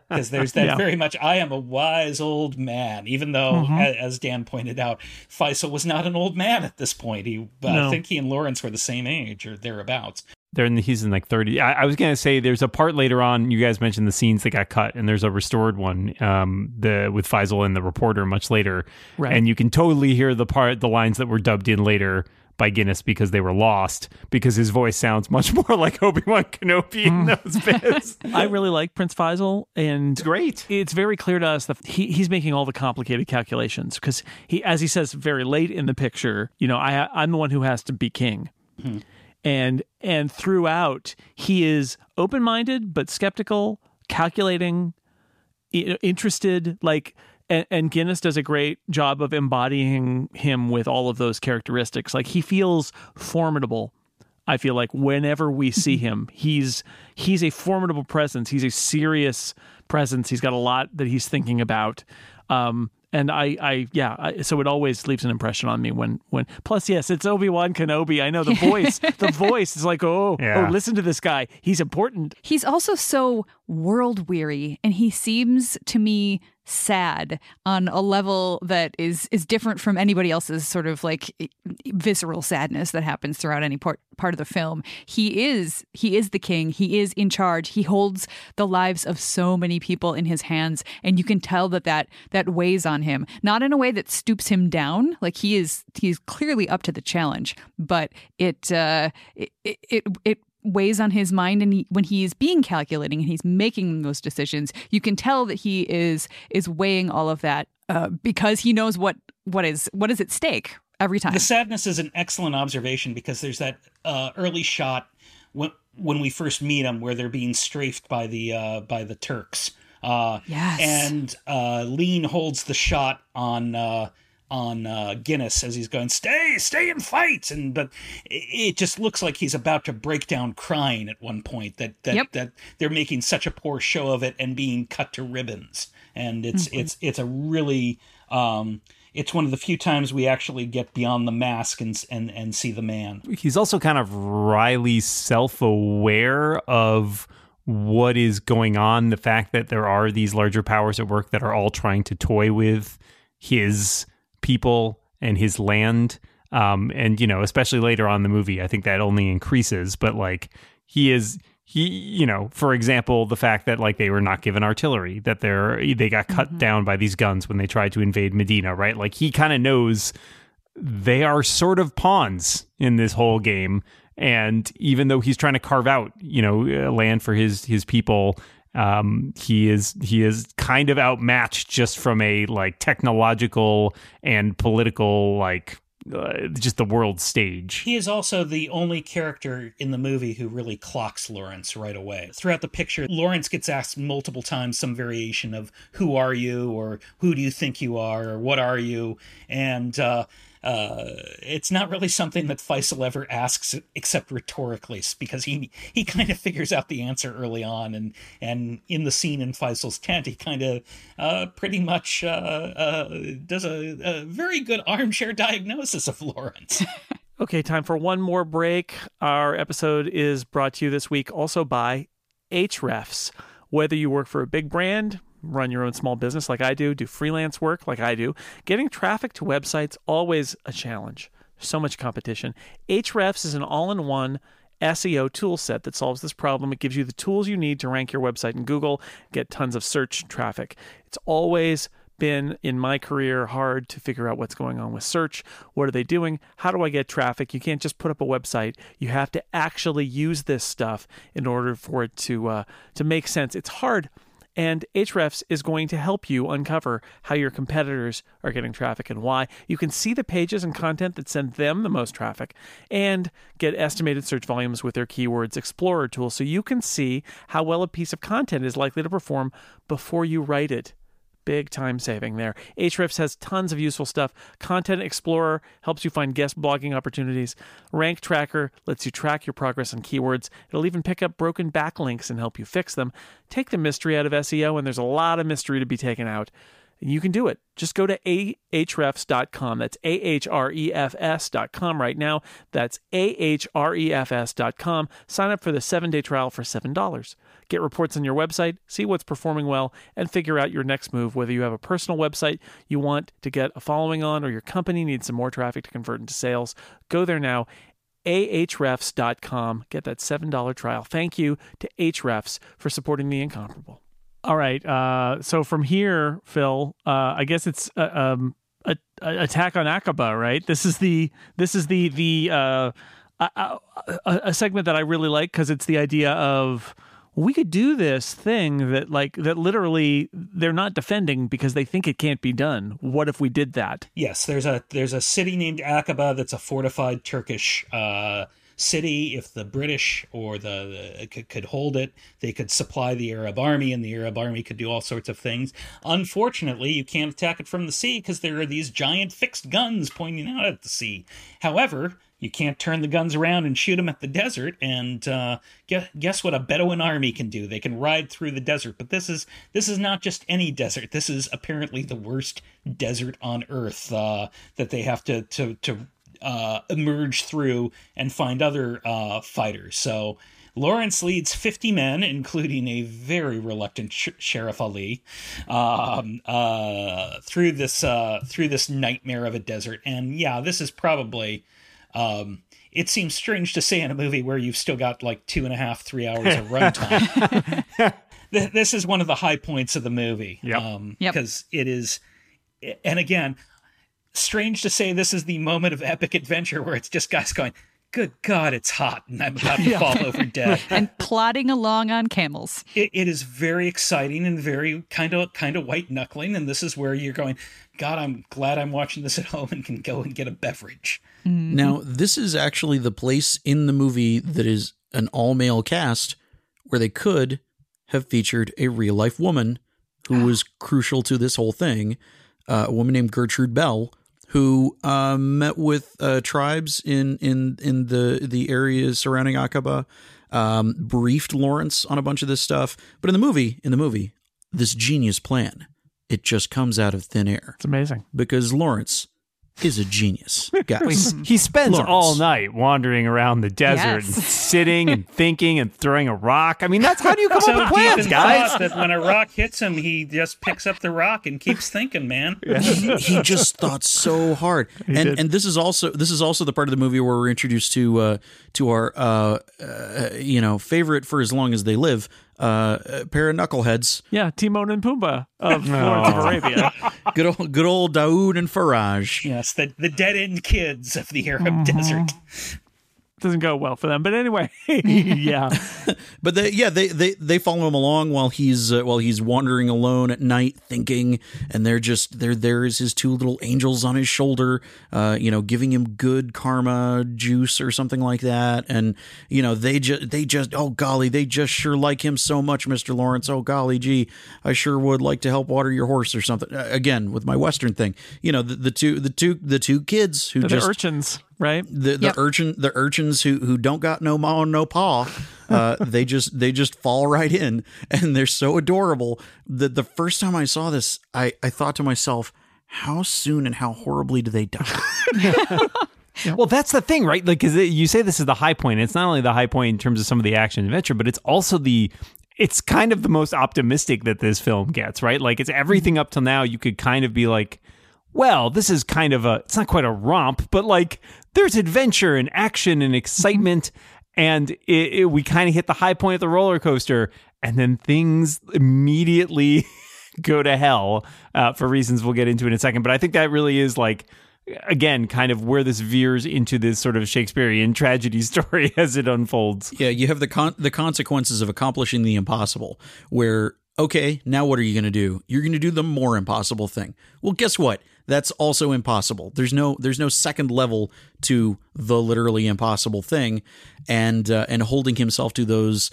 because there's that Yeah. very much I am a wise old man, even though, a- as Dan pointed out, Faisal was not an old man at this point. He, I No. think he and Lawrence were the same age or thereabouts. They're in the, he's in like 30. I, I was going to say there's a part later on. You guys mentioned the scenes that got cut, and there's a restored one um, the with Faisal and the reporter much later. Right. And you can totally hear the part, the lines that were dubbed in later by Guinness because they were lost because his voice sounds much more like Obi Wan Kenobi in mm. those bits. I really like Prince Faisal, and It's great. it's very clear to us that he, he's making all the complicated calculations because he, as he says very late in the picture, you know, I I'm the one who has to be king, hmm. and and throughout he is open minded but skeptical, calculating, interested, like. And, and Guinness does a great job of embodying him with all of those characteristics. Like he feels formidable I feel like whenever we see him, he's he's a formidable presence. He's a serious presence. He's got a lot that he's thinking about. Um, and I, I, yeah. I, so it always leaves an impression on me when, when. Plus, yes, it's Obi Wan Kenobi. I know the voice. the voice is like, oh, Yeah. oh, listen to this guy. He's important. He's also so world weary, and he seems to me sad on a level that is is different from anybody else's sort of like visceral sadness that happens throughout any part part of the film. He is he is the king. He is in charge. He holds the lives of so many people in his hands, and you can tell that that that weighs on him. Not in a way that stoops him down. Like he is he's clearly up to the challenge, but it uh, it it it. Weighs on his mind and he, when he is being calculating and he's making those decisions you can tell that he is is weighing all of that uh, because he knows what what is what is at stake every time The sadness is an excellent observation because there's that uh, early shot when when we first meet them where they're being strafed by the uh, by the Turks. Uh, Yes. And uh, Lean holds the shot on uh, on uh, Guinness as he's going, "Stay, stay and fight!" And but it, it just looks like he's about to break down crying at one point. That that Yep. that they're making such a poor show of it and being cut to ribbons. And it's it's it's a really um, it's one of the few times we actually get beyond the mask and and and see the man. he's also kind of wryly self-aware of what is going on the fact that there are these larger powers at work that are all trying to toy with his people and his land. Um and you know especially later on in the movie i think that only increases but like he is he you know for example the fact that like they were not given artillery that they're they got cut down by these guns when they tried to invade medina right? Like he kind of knows they are sort of pawns in this whole game. And even though he's trying to carve out you know uh, land for his his people um he is he is kind of outmatched just from a like technological and political like uh, just the world stage He is also the only character in the movie who really clocks Lawrence right away. Throughout the picture, Lawrence gets asked multiple times some variation of "Who are you?" or "Who do you think you are?" or "What are you?" and uh, uh, it's not really something that Faisal ever asks except rhetorically, because he he kind of figures out the answer early on, and and in the scene in Faisal's tent, he kind of uh, pretty much uh, uh, does a, a very good armchair diagnosis of Lawrence. Okay, time for one more break. Our episode is brought to you this week also by Ahrefs. Whether you work for a big brand, run your own small business like I do, do freelance work like I do, getting traffic to websites always a challenge. So much competition. Ahrefs is an all-in-one SEO tool set that solves this problem. It gives you the tools you need to rank your website in Google, get tons of search traffic. It's always been in my career hard to figure out what's going on with search. What are they doing? How do I get traffic? You can't just put up a website. You have to actually use this stuff in order for it to uh, to make sense. It's hard. And Ahrefs is going to help you uncover how your competitors are getting traffic and why. You can see the pages and content that send them the most traffic and get estimated search volumes with their Keywords Explorer tool so you can see how well a piece of content is likely to perform before you write it big time saving there. Ahrefs has tons of useful stuff. Content Explorer helps you find guest blogging opportunities. Rank Tracker lets you track your progress on keywords. It'll even pick up broken backlinks and help you fix them. Take the mystery out of SEO, and there's a lot of mystery to be taken out. You can do it. Just go to ahrefs.com. That's A H R E F S.com right now. That's A H R E F S.com. Sign up for the seven day trial for $7. Get reports on your website, see what's performing well, and figure out your next move. Whether you have a personal website you want to get a following on or your company needs some more traffic to convert into sales, go there now ahrefs.com. Get that $7 trial. Thank you to Ahrefs for supporting the incomparable. All right. Uh, so from here, Phil, uh, I guess it's uh, um, a, a, attack on Aqaba, right? This is the this is the the uh, a, a segment that I really like because it's the idea of we could do this thing that like that literally they're not defending because they think it can't be done. What if we did that? Yes, there's a there's a city named Aqaba that's a fortified Turkish uh, city. If the British or the, the could, could hold it, they could supply the Arab army, and the Arab army could do all sorts of things. Unfortunately, you can't attack it from the sea because there are these giant fixed guns pointing out at the sea. However, you can't turn the guns around and shoot them at the desert. And uh, guess, guess what a Bedouin army can do? They can ride through the desert. But this is this is not just any desert. This is apparently the worst desert on Earth uh, that they have to to to uh, emerge through and find other uh, fighters. So. Lawrence leads 50 men, including a very reluctant Sh- Sharif Ali, um, uh, through this uh, through this nightmare of a desert. And yeah, this is probably um, it seems strange to say in a movie where you've still got like two and a half, three hours of runtime. this is one of the high points of the movie. Yep. Um, Yep. Because it is, and again, strange to say this is the moment of epic adventure where it's just guys going, good God, it's hot and I'm about to fall over dead. and plodding along on camels. It, it is very exciting and very kind of kind of white knuckling, and this is where you're going. God, I'm glad I'm watching this at home and can go and get a beverage. Now, this is actually the place in the movie that is an all male cast where they could have featured a real life woman who was crucial to this whole thing. Uh, a woman named Gertrude Bell, who uh, met with uh, tribes in in in the the areas surrounding Aqaba, um, briefed Lawrence on a bunch of this stuff. But in the movie, in the movie, this genius plan, it just comes out of thin air It's amazing. because Lawrence is a genius, guys. He spends Lawrence. all night wandering around the desert Yes. and sitting and thinking and throwing a rock. I mean, that's how do you come So up with deep plans, guys? that when a rock hits him, he just picks up the rock and keeps thinking, man. he, he just thought so hard and did. and this is also this is also the part of the movie where we're introduced to uh to our uh, uh you know favorite for as long as they live uh, pair of knuckleheads Yeah, Timon and Pumbaa of Lawrence of Arabia. good old good old Daoud and Faraj Yes, the, the dead end kids of the Arab Mm-hmm. desert. Doesn't go well for them, but anyway, yeah. but they yeah they they they follow him along while he's uh, while he's wandering alone at night thinking and they're just there there is his two little angels on his shoulder uh you know giving him good karma juice or something like that and you know they just they just oh golly they just sure like him so much Mr. Lawrence oh golly gee I sure would like to help water your horse or something Uh, again with my western thing you know the, the two the two the two kids who The just urchins, right? the the Yep. urchin the urchins who who don't got no ma and no paw uh, they just they just fall right in and they're so adorable that the first time I saw this I I thought to myself how soon and how horribly do they die Well, that's the thing, right? Like, because you say this is the high point. It's not only the high point in terms of some of the action adventure, but it's also the. It's kind of the most optimistic that this film gets, right? Like, it's everything up till now. You could kind of be like, well, this is kind of a. It's not quite a romp, but like, there's adventure and action and excitement. and it, it, we kind of hit the high point of the roller coaster, and then things immediately go to hell uh, for reasons we'll get into in a second. But I think that really is like again kind of where this veers into this sort of Shakespearean tragedy story as it unfolds. Yeah, you have the con- the consequences of accomplishing the impossible. Where okay, now what are you going to do? You're going to do the more impossible thing. Well, guess what? That's also impossible. There's no there's no second level to the literally impossible thing, and uh, and holding himself to those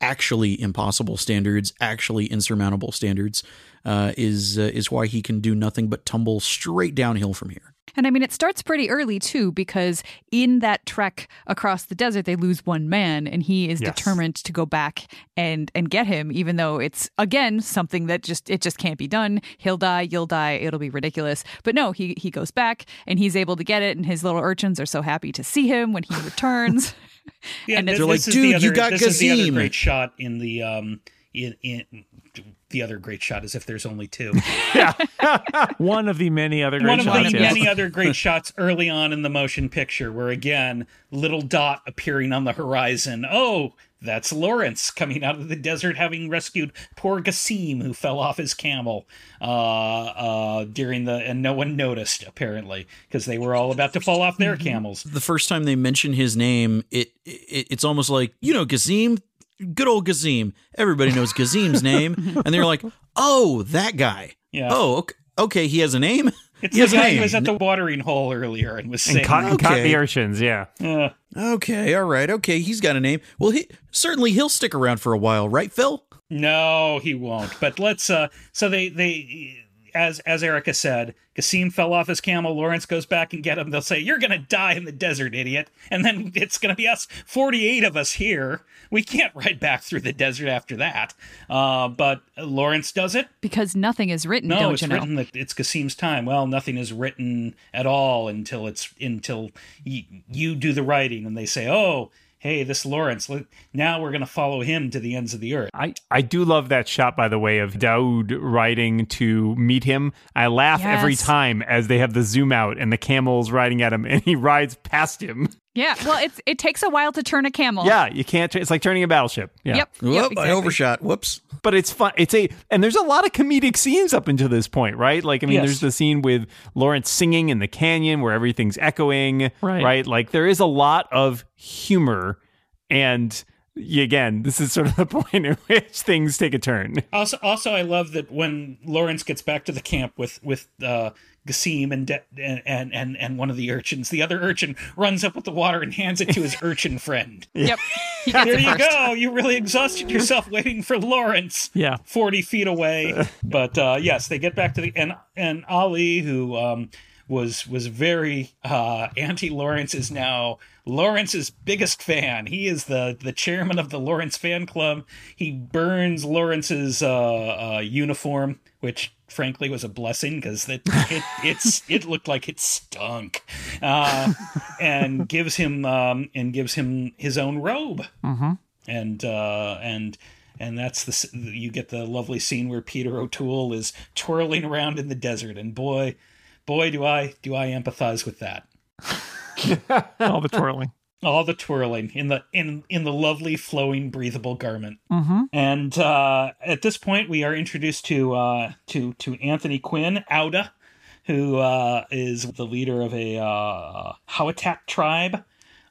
actually impossible standards, actually insurmountable standards, uh, is uh, is why he can do nothing but tumble straight downhill from here. And I mean, it starts pretty early too, because in that trek across the desert, they lose one man, and he is Yes. determined to go back and and get him, even though it's again something that just it just can't be done. He'll die, you'll die, it'll be ridiculous. But no, he he goes back and he's able to get it, and his little urchins are so happy to see him when he returns. Yeah, And this, they're like, "Dude, the you other, got this is the other great shot in the um in in the other great shot is if there's only two. yeah. One of the many other great One of shots. the yes. many other great shots early on in the motion picture, where again, little dot appearing on the horizon. Oh, that's Lawrence coming out of the desert, having rescued poor Gassim, who fell off his camel uh, uh, during the, and no one noticed apparently because they were all about to fall off their camels. The first time they mention his name, it, it it's almost like you know Gassim, good old Gassim. Everybody knows Gassim's name, and they're like, oh, that guy. Yeah. Oh, okay, okay he has a name. It's he the has a guy who was at the watering hole earlier and was And saying, caught, and caught Okay. the urchins, yeah. uh, Okay, all right, okay, he's got a name. Well, he certainly he'll stick around for a while, right, Phil? No, he won't. But let's uh so they they as as Erika said, Gassim fell off his camel, Lawrence goes back and get him. They'll say, You're gonna die in the desert, idiot. And then it's gonna be us, forty eight of us here. We can't ride back through the desert after that. Uh but Lawrence does it. because nothing is written, No, it's you know? written that it's Gassim's time. Well, nothing is written at all until it's until y- you do the writing, and they say, "Oh, hey, this Lawrence. Now we're going to follow him to the ends of the earth." I, I do love that shot, by the way, of Daoud riding to meet him. I laugh every time as they have the zoom out and the camel's riding at him, and he rides past him. Yeah, well, it's it takes a while to turn a camel. Yeah, you can't. It's like turning a battleship. Yeah. Yep. Whoop, yep I overshot. Whoops. but it's fun. It's a and there's a lot of comedic scenes up until this point, right? Like I mean, Yes. there's the scene with Lawrence singing in the canyon where everything's echoing, Right. Like there is a lot of humor, and again, this is sort of the point at which things take a turn. Also, also, I love that when Lawrence gets back to the camp with with uh, Gassim and, De- and and and and one of the urchins, the other urchin runs up with the water and hands it to his urchin friend. Yep. There you go. You really exhausted yourself waiting for Lawrence. Yeah. 40 feet away. But uh, yes, they get back to the and and Ali, who um, was was very uh, anti Lawrence, is now Lawrence's biggest fan. He is the the chairman of the Lawrence fan club. He burns Lawrence's uh, uh, uniform, which frankly was a blessing because it, it it's it looked like it stunk, uh, and gives him um, and gives him his own robe and uh, and and that's the you get the lovely scene where Peter O'Toole is twirling around in the desert, and boy, boy, do I do I empathize with that. All the twirling. All the twirling in the in in the lovely flowing breathable garment. Mm-hmm. And uh, at this point, we are introduced to uh, to to Anthony Quinn, Auda, who uh, is the leader of a uh, tribe,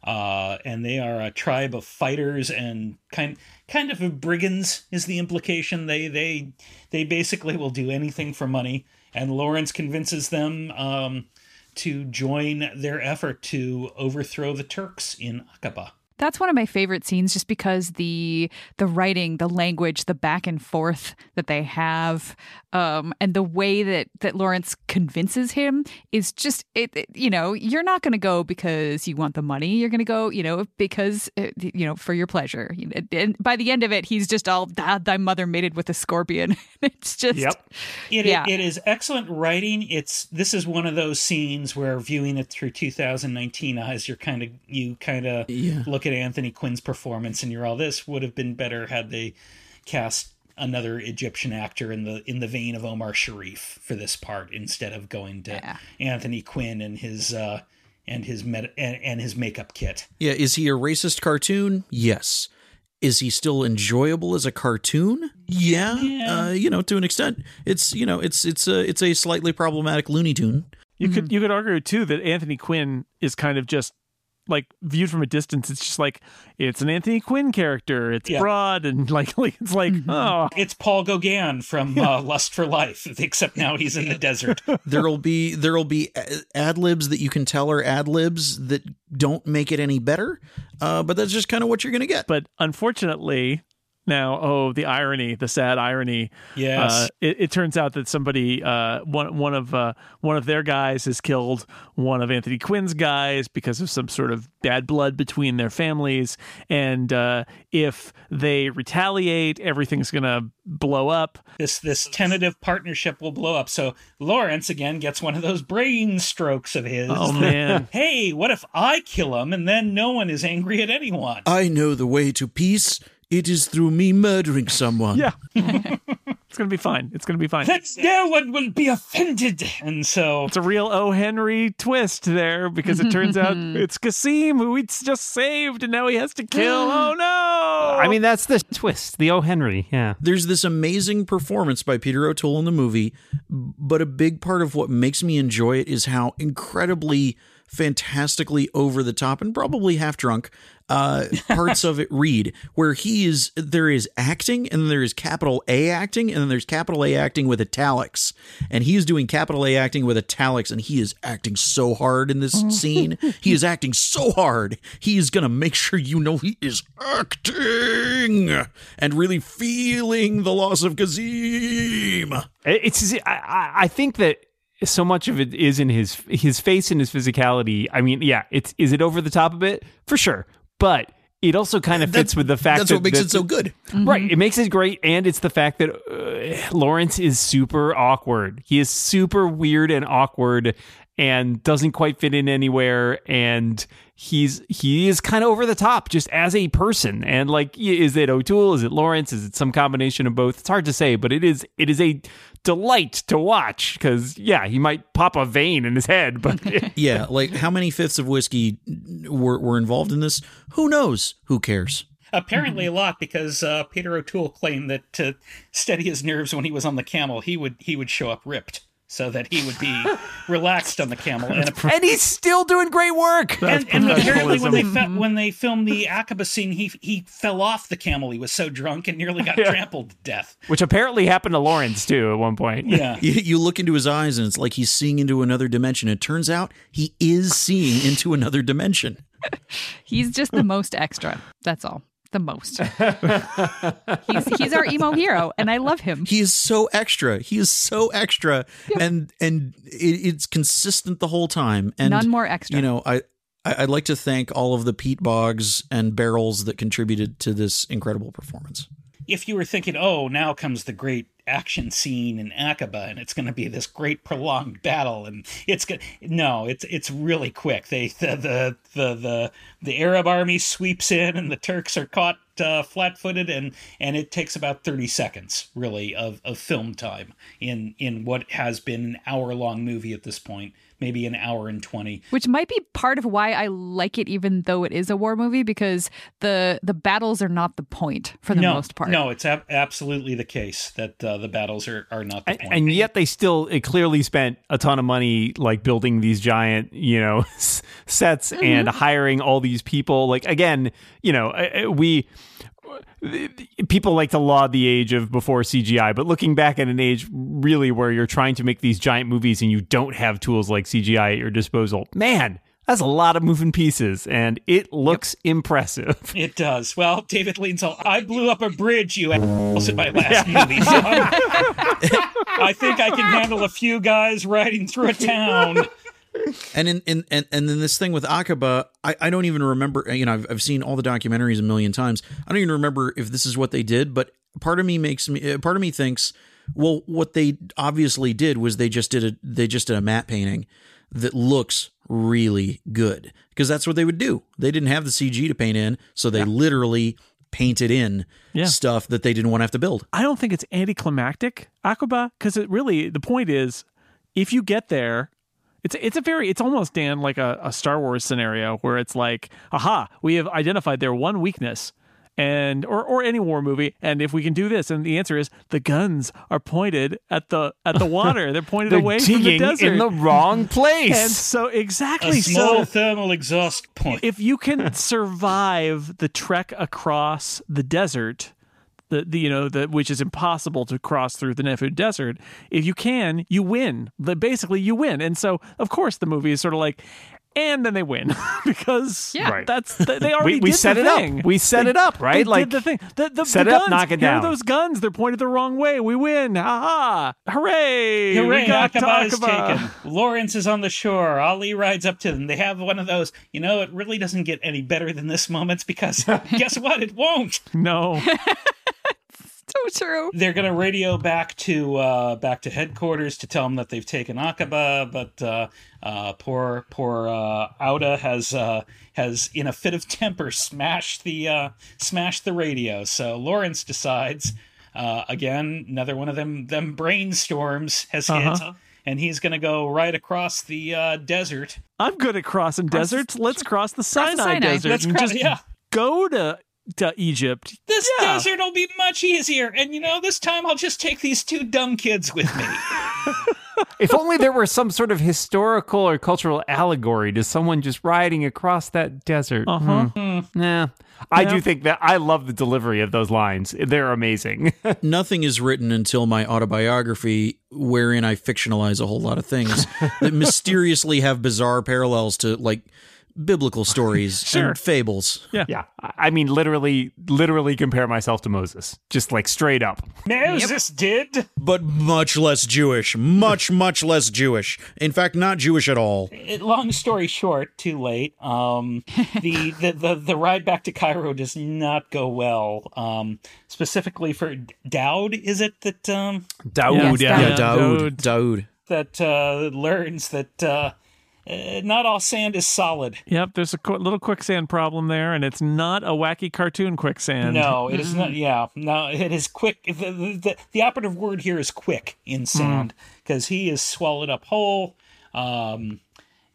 uh, and they are a tribe of fighters and kind kind of of brigands is the implication. They they they basically will do anything for money, and Lawrence convinces them. Um, to join their effort to overthrow the Turks in Aqaba. That's one of my favorite scenes just because the the writing, the language, the back and forth that they have, um, and the way that that Lawrence convinces him is just it, it- you know, you're not going to go because you want the money. You're going to go, you know, because uh, you know, for your pleasure. And by the end of it, he's just all "Dad, thy mother mated with a scorpion. it's just Yep. It, Yeah. it is excellent writing. It's this is one of those scenes where viewing it through 2019 eyes, you're kind of you kind of Yeah. look at Anthony Quinn's performance and you're all this would have been better had they cast another Egyptian actor in the in the vein of Omar Sharif for this part instead of going to Yeah. Anthony Quinn and his uh and his med- and, and his makeup kit. Yeah, is he a racist cartoon? Yes. Is he still enjoyable as a cartoon? Yeah, Yeah. Uh, you know, to an extent. It's you know, it's it's a it's a slightly problematic Looney Tune. You could you could argue too that Anthony Quinn is kind of just like viewed from a distance. It's just like it's an Anthony Quinn character. It's Yeah. broad and like, like it's like oh It's Paul Gauguin from uh, Lust for Life, except now he's in the desert. There'll be there'll be ad libs that you can tell are ad libs that don't make it any better. Uh, but that's just kind of what you're gonna get. but unfortunately now oh the irony the sad irony Yes. uh, it, it turns out that somebody uh, one one of uh, one of their guys has killed one of Anthony Quinn's guys because of some sort of bad blood between their families and uh, if they retaliate everything's gonna blow up this this tentative partnership will blow up. So Lawrence again gets one of those brain strokes of his. oh man Hey, what if I kill him and then no one is angry at anyone? I know the way to peace. It is through me murdering someone. yeah it's gonna be fine it's gonna be fine That no one will be offended. And so It's a real O. Henry twist there because it turns out it's Gassim who he's just saved and now he has to kill. Oh no! I mean, that's the twist. The O. Henry. Yeah. There's this amazing performance by Peter O'Toole in the movie, but a big part of what makes me enjoy it is how incredibly fantastically over the top and probably half drunk uh, parts of it read where he is there is acting and there is capital A acting and then there's capital A acting with italics. And he is doing capital A acting with italics and he is acting so hard in this scene. He is acting so hard. He is gonna make sure you know he is acting and really feeling the loss of Gassim. It's. I- I, I think that so much of it is in his his face and his physicality. I mean, yeah, it's is it over the top a bit? For sure, but it also kind of fits with the fact that's that what makes that- it so good Right. It makes it great. And it's the fact that uh, Lawrence is super awkward. He is super weird and awkward and doesn't quite fit in anywhere. And he's, he is kind of over the top just as a person. And like, is it O'Toole? Is it Lawrence? Is it some combination of both? It's hard to say, but it is, it is a delight to watch because yeah, he might pop a vein in his head, but Yeah, like how many fifths of whiskey were, were involved in this? Who knows? Who cares? apparently a lot because uh, Peter O'Toole claimed that to steady his nerves when he was on the camel, he would he would show up ripped so that he would be relaxed on the camel. And, and he's still doing great work. and, and apparently when they fe- when they filmed the Aqaba scene, he he fell off the camel. He was so drunk and nearly got trampled to death. Which apparently happened to Lawrence too at one point. Yeah. You, you look into his eyes and it's like he's seeing into another dimension. It turns out he is seeing into another dimension. He's just the most extra. That's all. The most. he's he's our emo hero, and I love him. He is so extra. He is so extra, and and it, it's consistent the whole time. And None more extra. You know, I. I- I'd like to thank all of the peat bogs and Barrels that contributed to this incredible performance. if you were thinking, oh, now comes the great action scene in Aqaba, and it's going to be this great prolonged battle, and it's good. No, it's it's really quick. They the the the the, the Arab army sweeps in, and the Turks are caught uh, flat-footed, and and it takes about thirty seconds, really, of, of film time in in what has been an hour-long movie at this point, maybe an hour and twenty. which might be part of why I like it, even though it is a war movie, because the the battles are not the point for the no, most part. no, it's ab- absolutely the case that uh, the battles are, are not the and, point. and yet they still it clearly spent a ton of money like building these giant you know s- sets and hiring all these people like again you know we people like to laud the age of before CGI, but looking back at an age really where you're trying to make these giant movies and you don't have tools like CGI at your disposal, man, that's a lot of moving pieces and it looks impressive. It does. Well, David Lean's all, I blew up a bridge, you assholes, in my last movie. So I think I can handle a few guys riding through a town. And in, in and and then this thing with Aqaba, I, I don't even remember. You know, I've I've seen all the documentaries a million times. I don't even remember if this is what they did. But part of me makes me uh, part of me thinks, well, what they obviously did was they just did a they just did a matte painting that looks really good because that's what they would do. They didn't have the CG to paint in, so they literally painted in Yeah. stuff that they didn't want to have to build. I don't think it's anticlimactic, Aqaba, because it really the point is if you get there, it's it's a very it's almost Dan like a, a Star Wars scenario where it's like, aha, we have identified their one weakness. And or or any war movie, and if we can do this, and the answer is the guns are pointed at the at the water. They're pointed They're away from the desert. in the wrong place. and so A exactly small so thermal exhaust point. if you can survive the trek across the desert the, the you know the which is impossible to cross through the Nefud desert if you can you win the, basically you win and so of course the movie is sort of like and then they win because Yeah. Right. that's they they already we, we did set the it thing. up. We set They- it up, right? They like did the thing. The, the, set the it up, guns, knock it here down. are those guns. They're pointed the wrong way. We win. Ha ha! Hooray! Hooray, we got Aqaba is taken. Lawrence is on the shore. Ali rides up to them. They have one of those, you know, it really doesn't get any better than this moment because guess what? It won't. No, So true. They're gonna radio back to uh, back to headquarters to tell them that they've taken Aqaba, but uh, uh, poor poor uh, Auda has uh, has in a fit of temper smashed the uh, smashed the radio. So Lawrence decides uh, again another one of them them brainstorms has hit. And he's going to go right across the uh, desert. I'm good at crossing deserts. Let's cross the the Sinai, Sinai. desert Let's and cross- just yeah. go to to Egypt. This Yeah. desert will be much easier. And you know, this time I'll just take these two dumb kids with me. if only there were some sort of historical or cultural allegory to someone just riding across that desert. Uh-huh. Hmm. Nah. I Yeah. do think that I love the delivery of those lines. They're amazing. Nothing is written until my autobiography, wherein I fictionalize a whole lot of things that mysteriously have bizarre parallels to like biblical stories Sure. and fables. yeah. I I mean, literally, literally compare myself to Moses. Just like straight up. Moses did. But much less Jewish. Much, much less Jewish. In fact, not Jewish at all. It- long story short, too late. Um, the, the, the, the ride back to Cairo does not go well. Um, specifically for Dowd, is it that um, Dawood. Yeah. Yeah, Yeah, Daoud. Daoud. Daoud. that uh, learns that uh, uh, not all sand is solid. Yep, there's a qu- little quicksand problem there, and it's not a wacky cartoon quicksand. No, it is not. Yeah, no, it is quick. The, the, the, the operative word here is quick in sand because he is swallowed up whole. Um,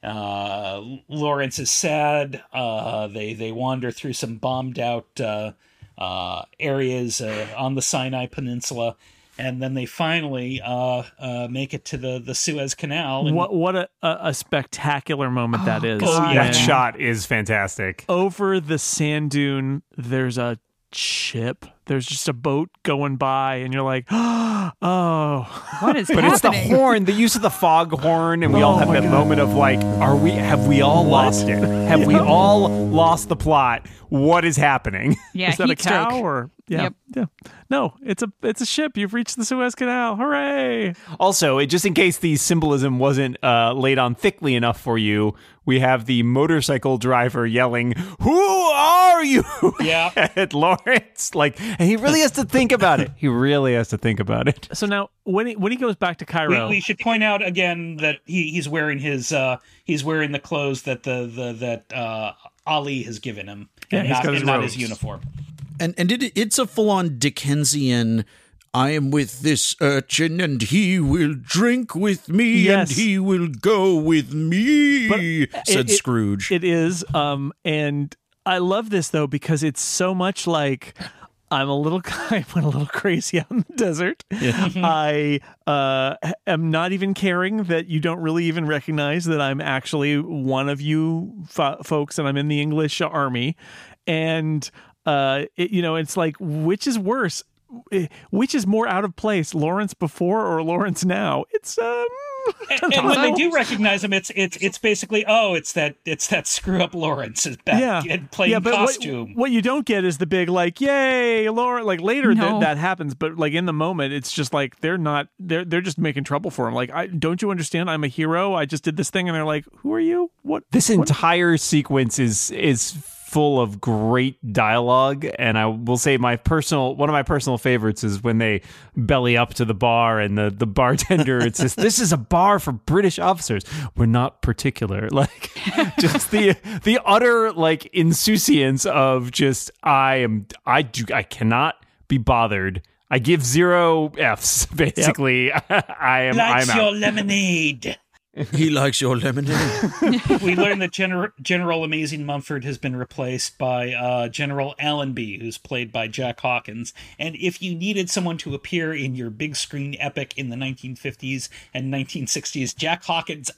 uh, Lawrence is sad. Uh, they they wander through some bombed out uh, uh, areas uh, on the Sinai Peninsula, and then they finally uh, uh, make it to the, the Suez Canal. And What what a, a, a spectacular moment that is. Oh, yeah. That shot is fantastic. Over the sand dune, there's a ship. There's just a boat going by, and you're like, oh, What is But it's the horn, the use of the fog horn, and we all Oh have my that moment of like, are we? Have we all lost it? Have we all lost the plot? What is happening? yeah, is that a heat cow stroke. or yeah, Yep. yeah? No, it's a it's a ship. You've reached the Suez Canal. Hooray! Also, it- just in case the symbolism wasn't uh, laid on thickly enough for you, we have the motorcycle driver yelling, "Who are you?" Yeah. at Lawrence. Like, and he really has to think about it. He really has to think about it. So now when he when he goes back to Cairo, we should point out again that he, he's wearing his uh, he's wearing the clothes that the, the that uh, Ali has given him, Yeah, and he's not, got his and not his uniform. And and it, it's a full on Dickensian. I am with this urchin, and he will drink with me, Yes. and he will go with me," said it- it- Scrooge. It is, um, and I love this though because it's so much like I'm a little, I went a little crazy out in the desert. I uh, am not even caring that you don't really even recognize that I'm actually one of you fo- folks, and I'm in the English army, and uh, it, you know, it's like which is worse. Eh, Which is more out of place, Lawrence before or Lawrence now? It's um, And, and when they do recognize him, it's it's it's basically oh, it's that it's that screw up Lawrence is back yeah, in plain yeah, but costume. What, what you don't get is the big like, "Yay, Lawrence. Like later No. that that happens, but like in the moment, it's just like they're not they're they're just making trouble for him. Like, I don't you understand? I'm a hero. I just did this thing, and they're like, "Who are you? What?" This entire sequence is is full of great dialogue. And I will say my personal one of my personal favorites is when they belly up to the bar and the the bartender it says this is a bar for British officers. We're not particular. Like just the the utter like insouciance of just I am I do I cannot be bothered. I give zero F's basically. I am I'm Lights out. your lemonade. He likes your lemonade. we learn that Gener- General Amazing Mumford has been replaced by uh, General Allenby, who's played by Jack Hawkins. And if you needed someone to appear in your big screen epic in the 1950s and 1960s, Jack Hawkins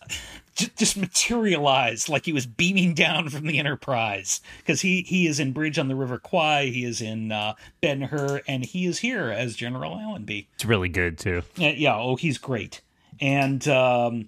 j- just materialized like he was beaming down from the Enterprise because he he is in Bridge on the River Kwai, he is in uh, Ben Hur, and he is here as General Allenby. It's really good too. Yeah, yeah, oh, he's great. And um,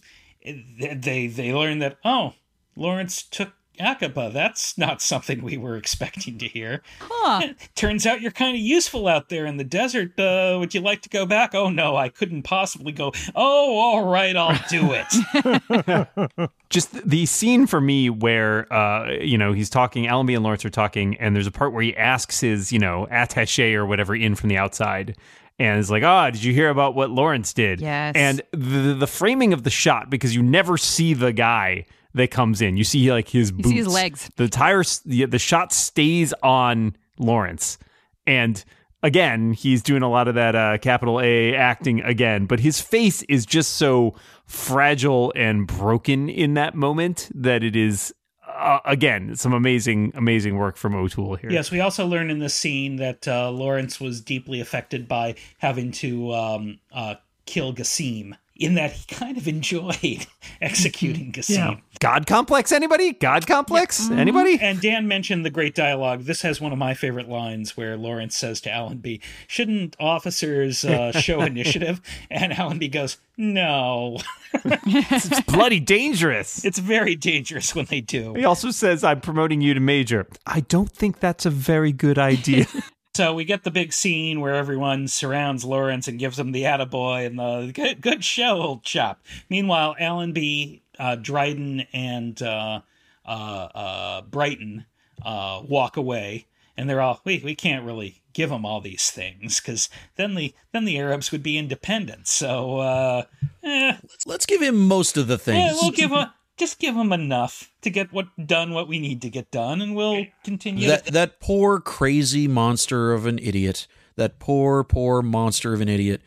they they learn that oh, Lawrence took Aqaba. That's not something we were expecting to hear. Huh. Turns out you're kind of useful out there in the desert. Uh, would you like to go back? Oh no, I couldn't possibly go. Oh, all right, I'll do it. just the scene for me where uh you know he's talking Allenby and Lawrence are talking and there's a part where he asks his you know attaché or whatever in from the outside and is like ah did you hear about what Lawrence did Yes. and the the framing of the shot because you never see the guy that comes in you see like his boots see his legs. the tires the, the shot stays on Lawrence and again he's doing a lot of that uh, capital A acting again but his face is just so fragile and broken in that moment that it is uh, again some amazing amazing work from O'Toole here yes, we also learn in this scene that uh, Lawrence was deeply affected by having to um, uh, kill Gassim. In that he kind of enjoyed executing Gassim. God complex anybody God complex anybody And Dan mentioned the great dialogue. This has one of my favorite lines where Lawrence says to Allenby, Shouldn't officers uh, show initiative? And Allenby goes, No. it's bloody dangerous It's very dangerous when they do. he also says I'm promoting you to major I don't think that's a very good idea So we get the big scene where everyone surrounds Lawrence and gives him the attaboy and the good, good show, old chap. Meanwhile, Allenby, uh, Dryden, and uh, uh, uh, Brighton uh, walk away, and they're all, we, we can't really give them all these things because then the then the Arabs would be independent. So uh, eh, Let's give him most of the yeah, things. we'll give him just give him enough to get what done what we need to get done, and we'll continue. that that poor crazy monster of an idiot. That poor poor monster of an idiot.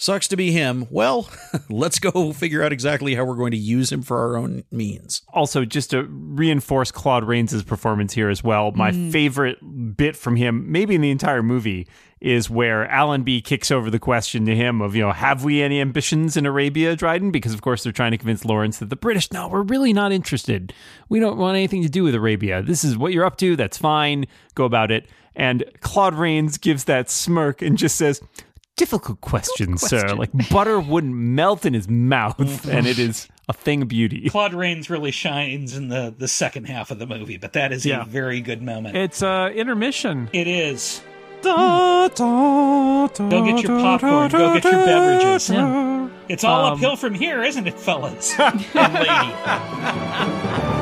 Sucks to be him. Well, let's go figure out exactly how we're going to use him for our own means. also just to reinforce Claude Rains' performance here as well, my hmm. favorite bit from him, maybe in the entire movie, is where Allenby kicks over the question to him of, you know, have we any ambitions in Arabia, Dryden? Because of course they're trying to convince Lawrence that the British, no, we're really not interested. We don't want anything to do with Arabia. This is what you're up to. That's fine. Go about it. And Claude Rains gives that smirk and just says, Difficult question, sir. question. Like butter wouldn't melt in his mouth, and it is a thing of beauty. Claude Rains really shines in the the second half of the movie, but that is Yeah. a very good moment. It's uh, intermission. it is. Da, da, da, Go get your popcorn. Go get your beverages. It's all Um, uphill from here, isn't it, fellas and lady?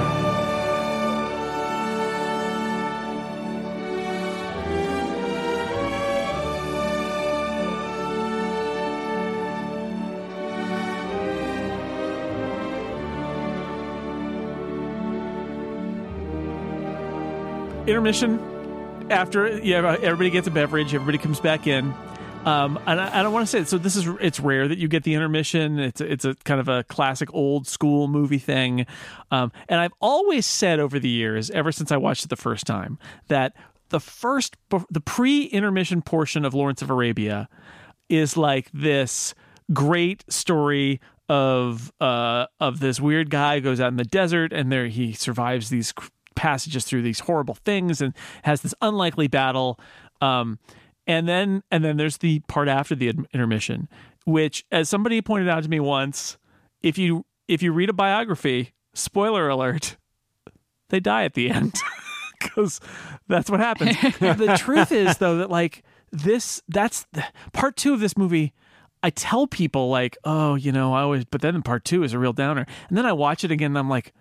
intermission after yeah everybody gets a beverage everybody comes back in um, and I, I don't want to say it. So this is it's rare that you get the intermission. It's it's a kind of a classic old school movie thing. Um, and I've always said over the years, ever since I watched it the first time, that the first the pre intermission portion of Lawrence of Arabia is like this great story of uh of this weird guy goes out in the desert and there he survives these passages through these horrible things and has this unlikely battle um and then and then there's the part after the intermission which as somebody pointed out to me once if you if you read a biography spoiler alert they die at the end because that's what happens. the truth is, though, that like this, that's part two of this movie. I tell people like, oh, you know, I always, but then part two is a real downer, and then I watch it again, and I'm like,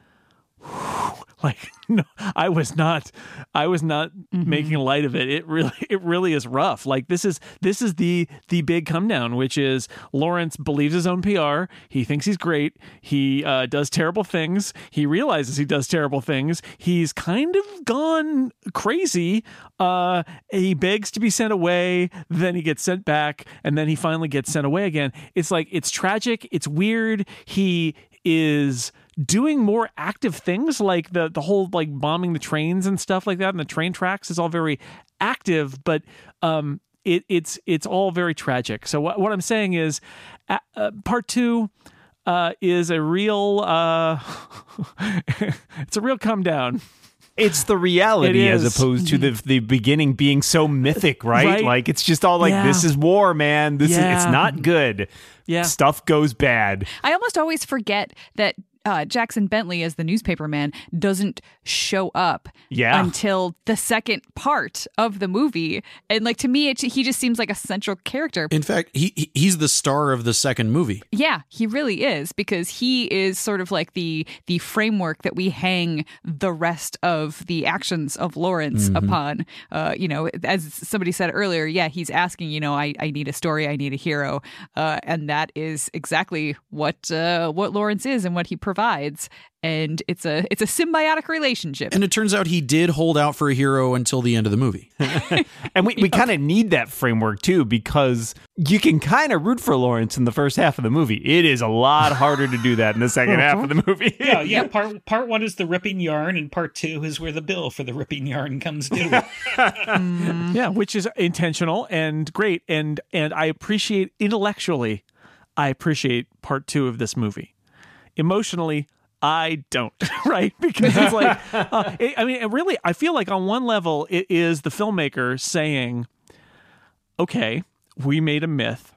like no i was not i was not making light of it. It really it really is rough. Like this is this is the the big come down which is lawrence believes his own pr he thinks he's great. He uh, does terrible things. He realizes he does terrible things. He's kind of gone crazy uh he begs to be sent away then he gets sent back and then he finally gets sent away again. It's like it's tragic. It's weird. He is doing more active things like the the whole like bombing the trains and stuff like that and the train tracks is all very active but um it, it's it's all very tragic so what, what i'm saying is uh, uh, part two uh, is a real uh, it's a real come down it's the reality It as opposed to the the beginning being so mythic, right? Right. Like it's just all like Yeah. this is war, man. This is it's not good. Yeah. Stuff goes bad. I almost always forget that uh, Jackson Bentley, as the newspaper man, doesn't show up Yeah. until the second part of the movie. And like to me, it, he just seems like a central character. In fact, he he- he's the star of the second movie. Yeah, he really is because he is sort of like the the framework that we hang the rest of the actions of Lawrence upon. Uh, you know, as somebody said earlier, yeah, he's asking, you know, I, I need a story, I need a hero, uh, and that is exactly what uh, what Lawrence is and what he provides. And it's a it's a symbiotic relationship. And it turns out he did hold out for a hero until the end of the movie. And we, we kind of need that framework too because you can kind of root for Lawrence in the first half of the movie. It is a lot harder to do that in the second half of the movie. Yeah, yeah. Part part one is the ripping yarn, and part two is where the bill for the ripping yarn comes due. Mm. yeah which is intentional and great and and i appreciate intellectually i appreciate part two of this movie emotionally i don't right? Because it's like uh, it- i mean it really i feel like on one level it is the filmmaker saying okay we made a myth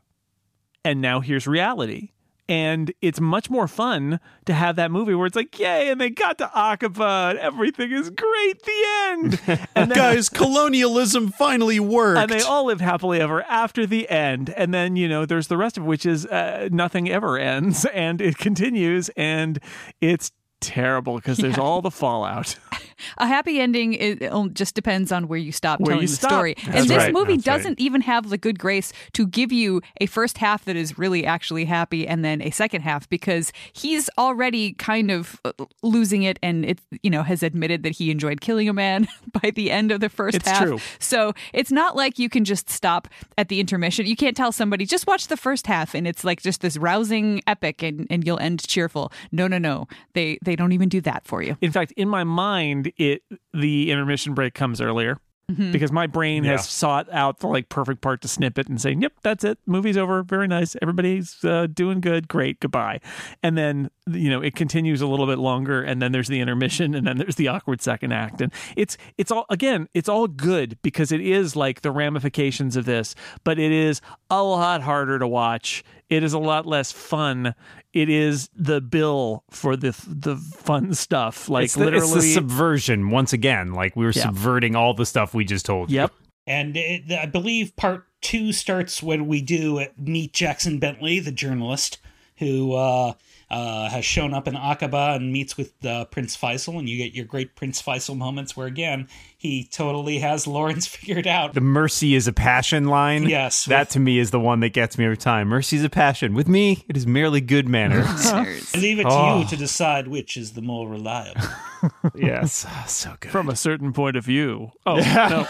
and now here's reality and it's much more fun to have that movie where it's like, yay, and they got to Aqaba, and everything is great. The end. And then, Guys, colonialism finally worked. and they all live happily ever after the end and then you know there's the rest of which is uh, nothing ever ends and it continues and it's terrible because there's all the fallout a happy ending it just depends on where you stop Where telling you the stop. story. That's and this right. movie That's doesn't even have the good grace to give you a first half that is really actually happy and then a second half because he's already kind of uh, losing it and it you know has admitted that he enjoyed killing a man by the end of the first It's half. true. So it's not like you can just stop at the intermission. You can't tell somebody just watch the first half and it's like just this rousing epic and, and you'll end cheerful. No, no, no. They they don't even do that for you. in fact in my mind it the intermission break comes earlier because my brain Yeah. has sought out the like perfect part to snip it and say yep that's it. Movie's over. Very nice. Everybody's uh, doing good. Great. Goodbye. And then you know it continues a little bit longer and then there's the intermission and then there's the awkward second act. And it's it's all again it's all good because it is like the ramifications of this but it is a lot harder to watch it is a lot less fun it is the bill for the the fun stuff like It's the, literally it's the subversion once again. Like we were Yeah. subverting all the stuff we just told you. Yep. And it, I believe part two starts when we do meet Jackson Bentley, the journalist, who uh, uh, has shown up in Aqaba and meets with uh, Prince Faisal, and you get your great Prince Faisal moments where again he totally has Lawrence figured out. The mercy is a passion line. Yes. That to me is the one that gets me every time. Mercy is a passion. With me, it is merely good manners. I leave it to Oh. you to decide which is the more reliable. yes. So good. From a certain point of view. Oh no.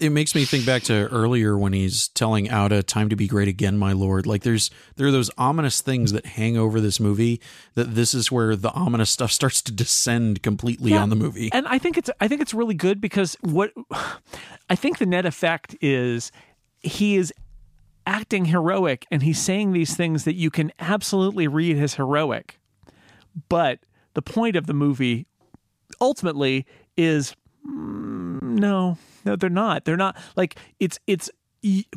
It makes me think back to earlier when he's telling Auda, "Time to be great again, my lord." Like there's there are those ominous things that hang over this movie. That this is where the ominous stuff starts to descend completely Yeah. on the movie. And I think it's I think it's really good because what I think the net effect is he is acting heroic and he's saying these things that you can absolutely read as heroic. But the point of the movie ultimately is mm, no, no, they're not. They're not like it's it's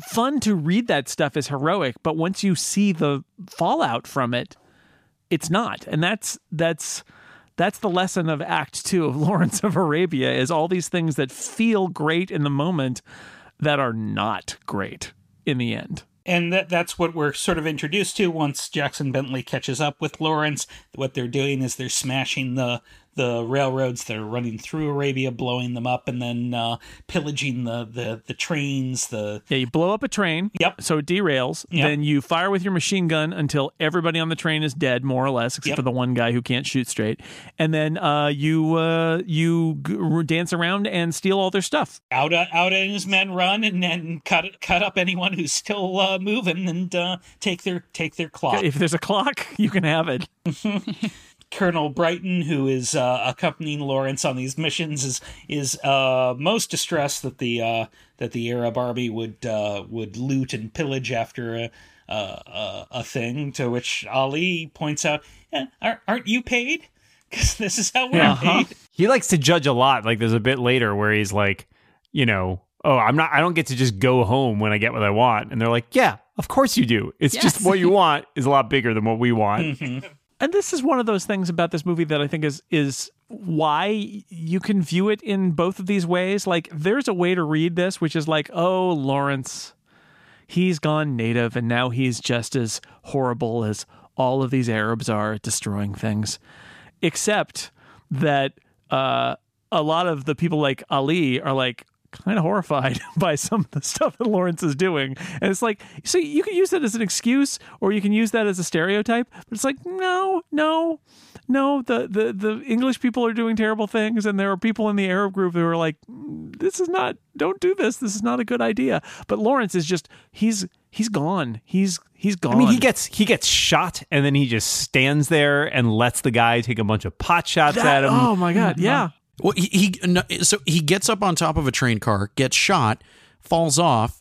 fun to read that stuff as heroic, but once you see the fallout from it, it's not. And that's that's that's the lesson of Act Two of Lawrence of Arabia is all these things that feel great in the moment that are not great in the end. And that that's what we're sort of introduced to once Jackson Bentley catches up with Lawrence. What they're doing is they're smashing the the railroads that are running through Arabia, blowing them up, and then uh, pillaging the, the the trains. The Yeah, you blow up a train. Yep. So it derails. Yep. Then you fire with your machine gun until everybody on the train is dead, more or less, except Yep. for the one guy who can't shoot straight. And then uh, you uh, you g- dance around and steal all their stuff. Auda Auda and his men run and then cut cut up anyone who's still uh, moving and uh, take their take their clock. If there's a clock, you can have it. Colonel Brighton, who is uh, accompanying Lawrence on these missions, is is uh, most distressed that the uh, that the Arab army would uh, would loot and pillage after a a, a, a thing. To which Ali points out, "Eh, aren't, "Aren't you paid? Because this is how we're Uh-huh. paid." He likes to judge a lot. Like there's a bit later where he's like, you know, oh, I'm not. I don't get to just go home when I get what I want. And they're like, yeah, of course you do. It's just what you want is a lot bigger than what we want. And this is one of those things about this movie that I think is is why you can view it in both of these ways. Like there's a way to read this which is like, "Oh, Lawrence, he's gone native and now he's just as horrible as all of these Arabs are destroying things." Except that uh a lot of the people like Ali are like kind of horrified by some of the stuff that Lawrence is doing. And it's like, so you can use that as an excuse or you can use that as a stereotype, but it's like, no, no, no, the, the, the English people are doing terrible things. And there are people in the Arab group who are like, "Mm, this is not, don't do this. This is not a good idea. But Lawrence is just, he's, he's gone. He's, he's gone. I mean, he gets he gets shot and then he just stands there and lets the guy take a bunch of pot shots That- at him. Oh my God. Yeah. Well, he, he so he gets up on top of a train car, gets shot, falls off,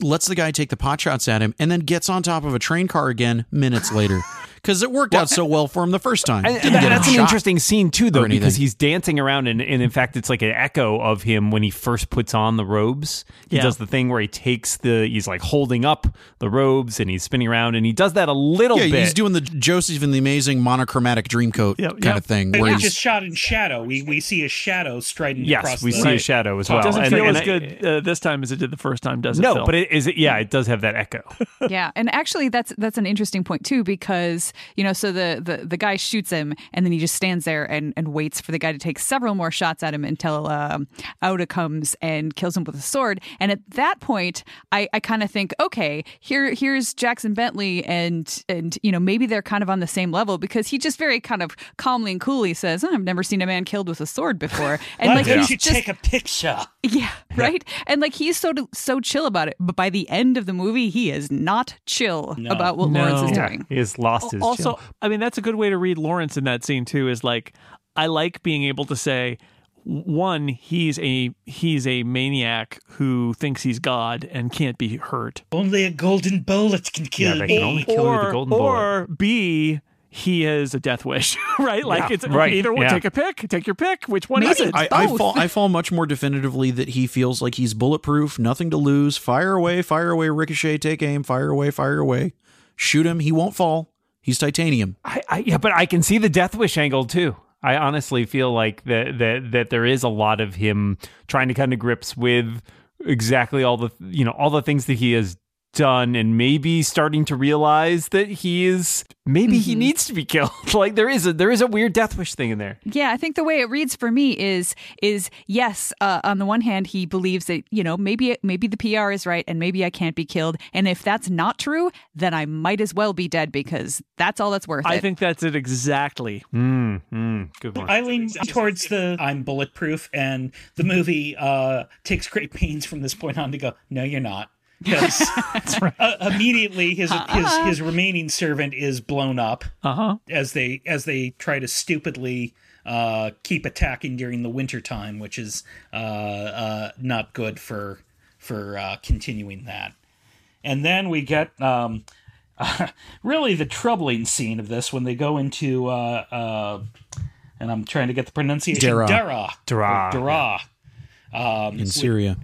lets the guy take the pot shots at him, and then gets on top of a train car again minutes later because it worked out so well for him the first time. And, and that's an shot. interesting scene too, though, because he's dancing around, and, and in fact, it's like an echo of him when he first puts on the robes. He Yeah. does the thing where he takes the, he's like holding up the robes, and he's spinning around, and he does that a little Yeah, bit. he's doing the Joseph and the Amazing monochromatic dreamcoat Yep, kind yep. of thing. And Where we he's just shot in shadow. We we see a shadow striding across yes, we the see a shadow as well. It doesn't And- feel and as I- good uh, this time as it did the first time, does it? No, Phil? but it is. It, yeah, it does have that echo. yeah and actually that's that's an interesting point too because you know so the the, the guy shoots him and then he just stands there and, and waits for the guy to take several more shots at him until um, Auda comes and kills him with a sword and at that point i, I kind of think okay here here's jackson bentley and and you know maybe they're kind of on the same level because he just very kind of calmly and coolly says "Oh, i've never seen a man killed with a sword before and Why like don't you just take a picture? yeah, right. And like he's so so chill about it, but by the end of the movie, he is not chill No. about what No. Lawrence is Yeah. doing. He has lost his. Also chill. i mean that's a good way to read lawrence in that scene too is like i like being able to say one he's a he's a maniac who thinks he's god and can't be hurt Only a golden bullet can kill Yeah, they me. can only kill you or, the golden bullet. or b he has a death wish right like Yeah, it's right, either one yeah. take a pick take your pick which one Maybe is it I, I fall I fall much more definitively that he feels like he's bulletproof, nothing to lose. Fire away, fire away, ricochet, take aim, fire away, fire away. Shoot him, he won't fall. He's titanium. I, I, yeah, but I can see the Death Wish angle too. I honestly feel like that that that there is a lot of him trying to come to grips with exactly all the you know all the things that he has done and maybe starting to realize that he is maybe he needs to be killed like there is a there is a weird death wish thing in there Yeah, I think the way it reads for me is is yes. Uh, on the one hand, he believes that you know maybe maybe the PR is right and maybe I can't be killed, and if that's not true, then I might as well be dead because that's all that's worth i it. think that's it exactly mm, mm, good one I lean towards the I'm bulletproof, and the movie uh, takes great pains from this point on to go, no, you're not. Because uh, immediately his his his remaining servant is blown up uh-huh as they as they try to stupidly uh, keep attacking during the winter time, which is uh, uh, not good for for uh, continuing that. And then we get um, really the troubling scene of this when they go into uh, uh, and I'm trying to get the pronunciation Dara. Dara Dara. Dara. Um, in Syria.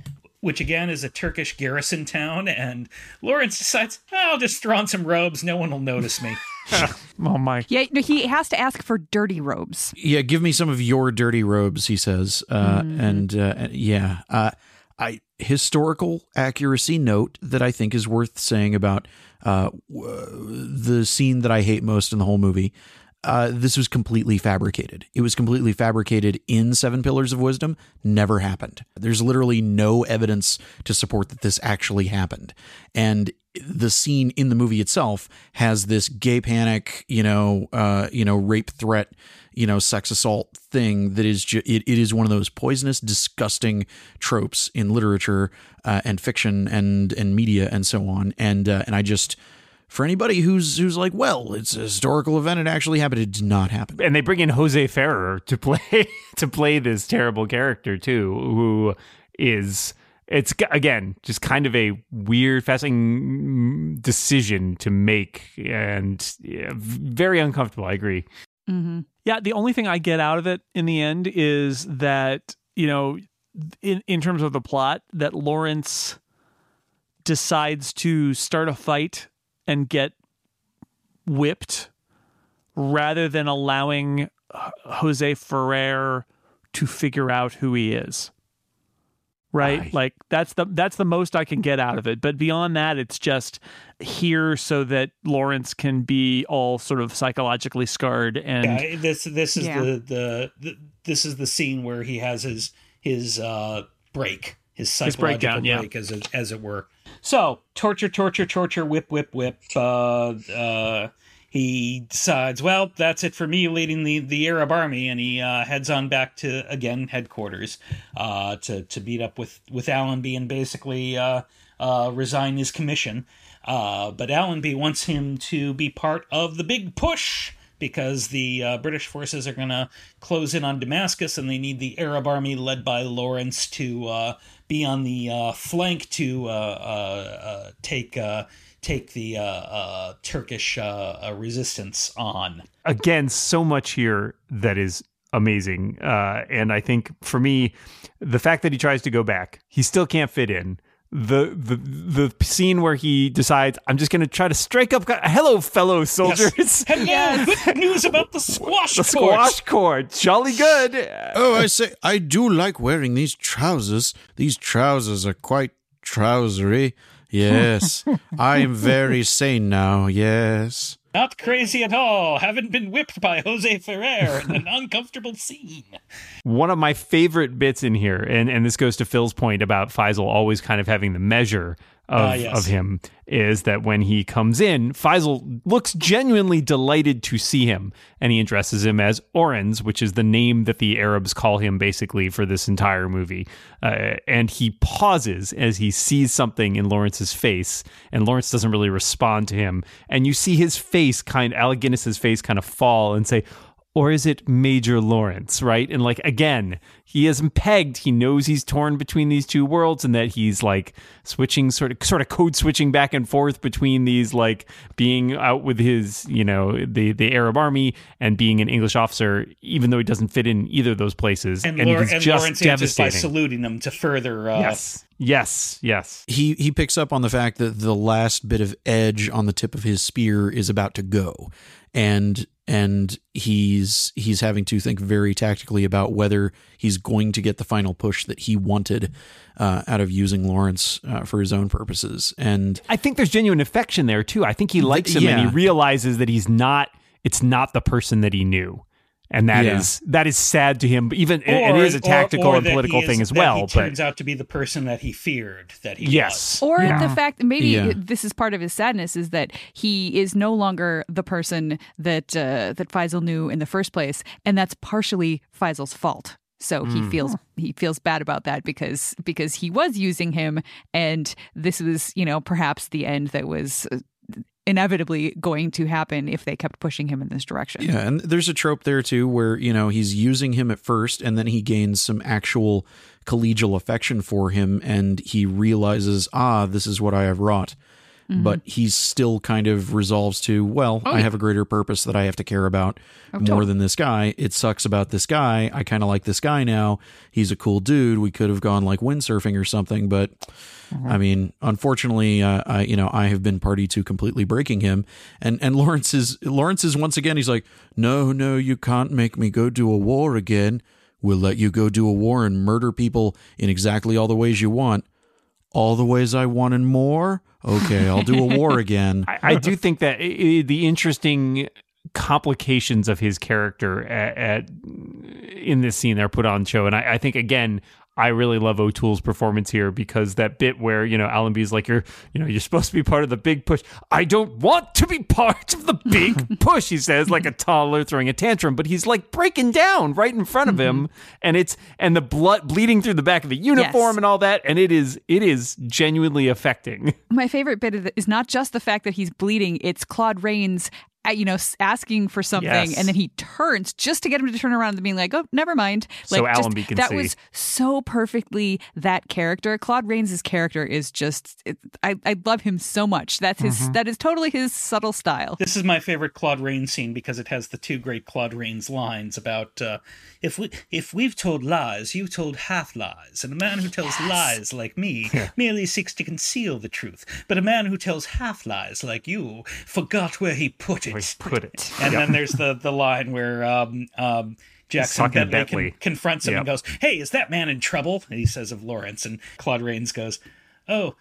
Which again is a Turkish garrison town, and Lawrence decides, I'll just throw on some robes, no one will notice me. oh my yeah, no, he has to ask for dirty robes. Yeah, give me some of your dirty robes, he says. Uh, And uh, yeah, uh, I historical accuracy note that I think is worth saying about uh, w- the scene that I hate most in the whole movie. Uh, this was completely fabricated. It was completely fabricated in Seven Pillars of Wisdom. Never happened. There's literally no evidence to support that this actually happened. And the scene in the movie itself has this gay panic, you know, uh, you know, rape threat, you know, sex assault thing that is ju- it, it is one of those poisonous, disgusting tropes in literature uh, and fiction and and media and so on. And uh, and I just for anybody who's who's like, well, it's a historical event, it actually happened. It did not happen. and they bring in Jose Ferrer to play to play this terrible character too, who is it's again just kind of a weird, fascinating decision to make, and yeah, very uncomfortable. I agree. Mm-hmm. Yeah, the only thing I get out of it in the end is that, you know, in in terms of the plot, that Lawrence decides to start a fight and get whipped rather than allowing Jose Ferrer to figure out who he is. Right? Right. Like that's the that's the most I can get out of it. But beyond that, it's just here so that Lawrence can be all sort of psychologically scarred and Yeah, this this is Yeah. the, the the this is the scene where he has his his uh break, his psychological breakdown, yeah. break, as it, as it were. So torture, torture, torture, whip, whip, whip. Uh, uh, he decides, well, that's it for me leading the, the Arab army, and he uh, heads on back to again headquarters uh, to to beat up with with Allenby and basically uh, uh, resign his commission. Uh, but Allenby wants him to be part of the big push because the uh, British forces are going to close in on Damascus, and they need the Arab army led by Lawrence to uh, be on the uh, flank to uh, uh, uh, take take the Turkish resistance on. again so much here that is amazing and i think for me the fact that he tries to go back he still can't fit in the the the scene where he decides i'm just going to try to strike up hello fellow soldiers Hello, good news about the squash the court. squash court jolly good Oh, I say, I do like wearing these trousers. These trousers are quite trousery. Yes, I am very sane now. Yes. Not crazy at all. Haven't been whipped by Jose Ferrer in an uncomfortable scene. one of my favorite bits in here, and, and this goes to Phil's point about Faisal always kind of having the measure of, Ah, yes. of him, is that when he comes in, Faisal looks genuinely delighted to see him, and he addresses him as Oranz, which is the name that the Arabs call him basically for this entire movie. Uh, and he pauses as he sees something in Lawrence's face, and Lawrence doesn't really respond to him, and you see his face kind, Alec Guinness's face kind of fall and say, or is it Major Lawrence, right? And like again, he isn't pegged. He knows he's torn between these two worlds and that he's like switching sort of sort of code switching back and forth between these like being out with his, you know, the the Arab army and being an English officer, even though he doesn't fit in either of those places. And, And, Laur- and just Lawrence answers by devastating. saluting them to further. Uh, yes. Yes. Yes. He he picks up on the fact that the last bit of edge on the tip of his spear is about to go, and and he's he's having to think very tactically about whether he's going to get the final push that he wanted uh, out of using Lawrence uh, for his own purposes. And I think there's genuine affection there too. I think he likes him and he realizes that he's not it's not the person that he knew. And that is Yeah. that is sad to him. Even and it is a tactical or- or and political he thing as that well. He But turns out to be the person that he feared that he yes, Or Yeah. the fact maybe Yeah. this is part of his sadness is that he is no longer the person that uh, that Faisal knew in the first place, and that's partially Faisal's fault. So he feels he feels bad about that because because he was using him, and this was you know perhaps the end that was uh, inevitably going to happen if they kept pushing him in this direction. Yeah, and there's a trope there too where, you know, he's using him at first and then he gains some actual collegial affection for him and he realizes, ah, this is what I have wrought. But he still kind of resolves to, well, I have a greater purpose that I have to care about more than this guy. It sucks about this guy. I kind of like this guy now. He's a cool dude. We could have gone like windsurfing or something, but I mean, unfortunately, uh, I you know I have been party to completely breaking him, and and Lawrence is Lawrence is once again he's like, no, no, you can't make me go do a war again. We'll let you go do a war and murder people in exactly all the ways you want, all the ways I want and more. Okay, I'll do a war again. I, I do think that i i the interesting complications of his character at, at in this scene they're put on show, and I, I think again. I really love O'Toole's performance here because that bit where you know Allenby's like you're you know you're supposed to be part of the big push. I don't want to be part of the big push. He says like a toddler throwing a tantrum, but he's like breaking down right in front of him, mm-hmm. and it's and the blood bleeding through the back of the uniform Yes. and all that, and it is it is genuinely affecting. My favorite bit of it is not just the fact that he's bleeding, it's Claude Rains. You know, asking for something, Yes. and then he turns just to get him to turn around and being like, "Oh, never mind." So Like, just- Allenby can that see. was so perfectly that character. Claude Rains' character is just, it, I, I love him so much. That's his, Mm-hmm. that is totally his subtle style. This is my favorite Claude Rains scene because it has the two great Claude Rains lines about uh, if we if we've told lies, you told half lies, and a man who tells lies like me merely seeks to conceal the truth, but a man who tells half lies like you forgot where he put it. Where he put it. And then there's the the line where um, um, Jackson to Bentley, con- confronts him and goes, "Hey, is that man in trouble?" And he says of Lawrence, and Claude Rains goes, "Oh."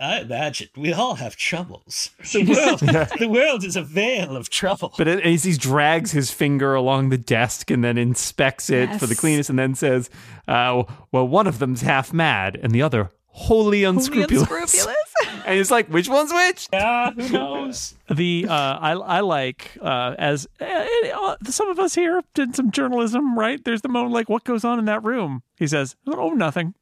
I imagine we all have troubles. The world, the world is a vale of trouble. But as he drags his finger along the desk and then inspects it for the cleanest, and then says, uh, "Well, one of them's half mad, and the other wholly unscrupulous." unscrupulous. and he's like, "Which one's which?" Yeah, who knows? the uh, I I like uh, as uh, uh, some of us here did some journalism, right? There's the moment like, what goes on in that room? He says, oh, nothing.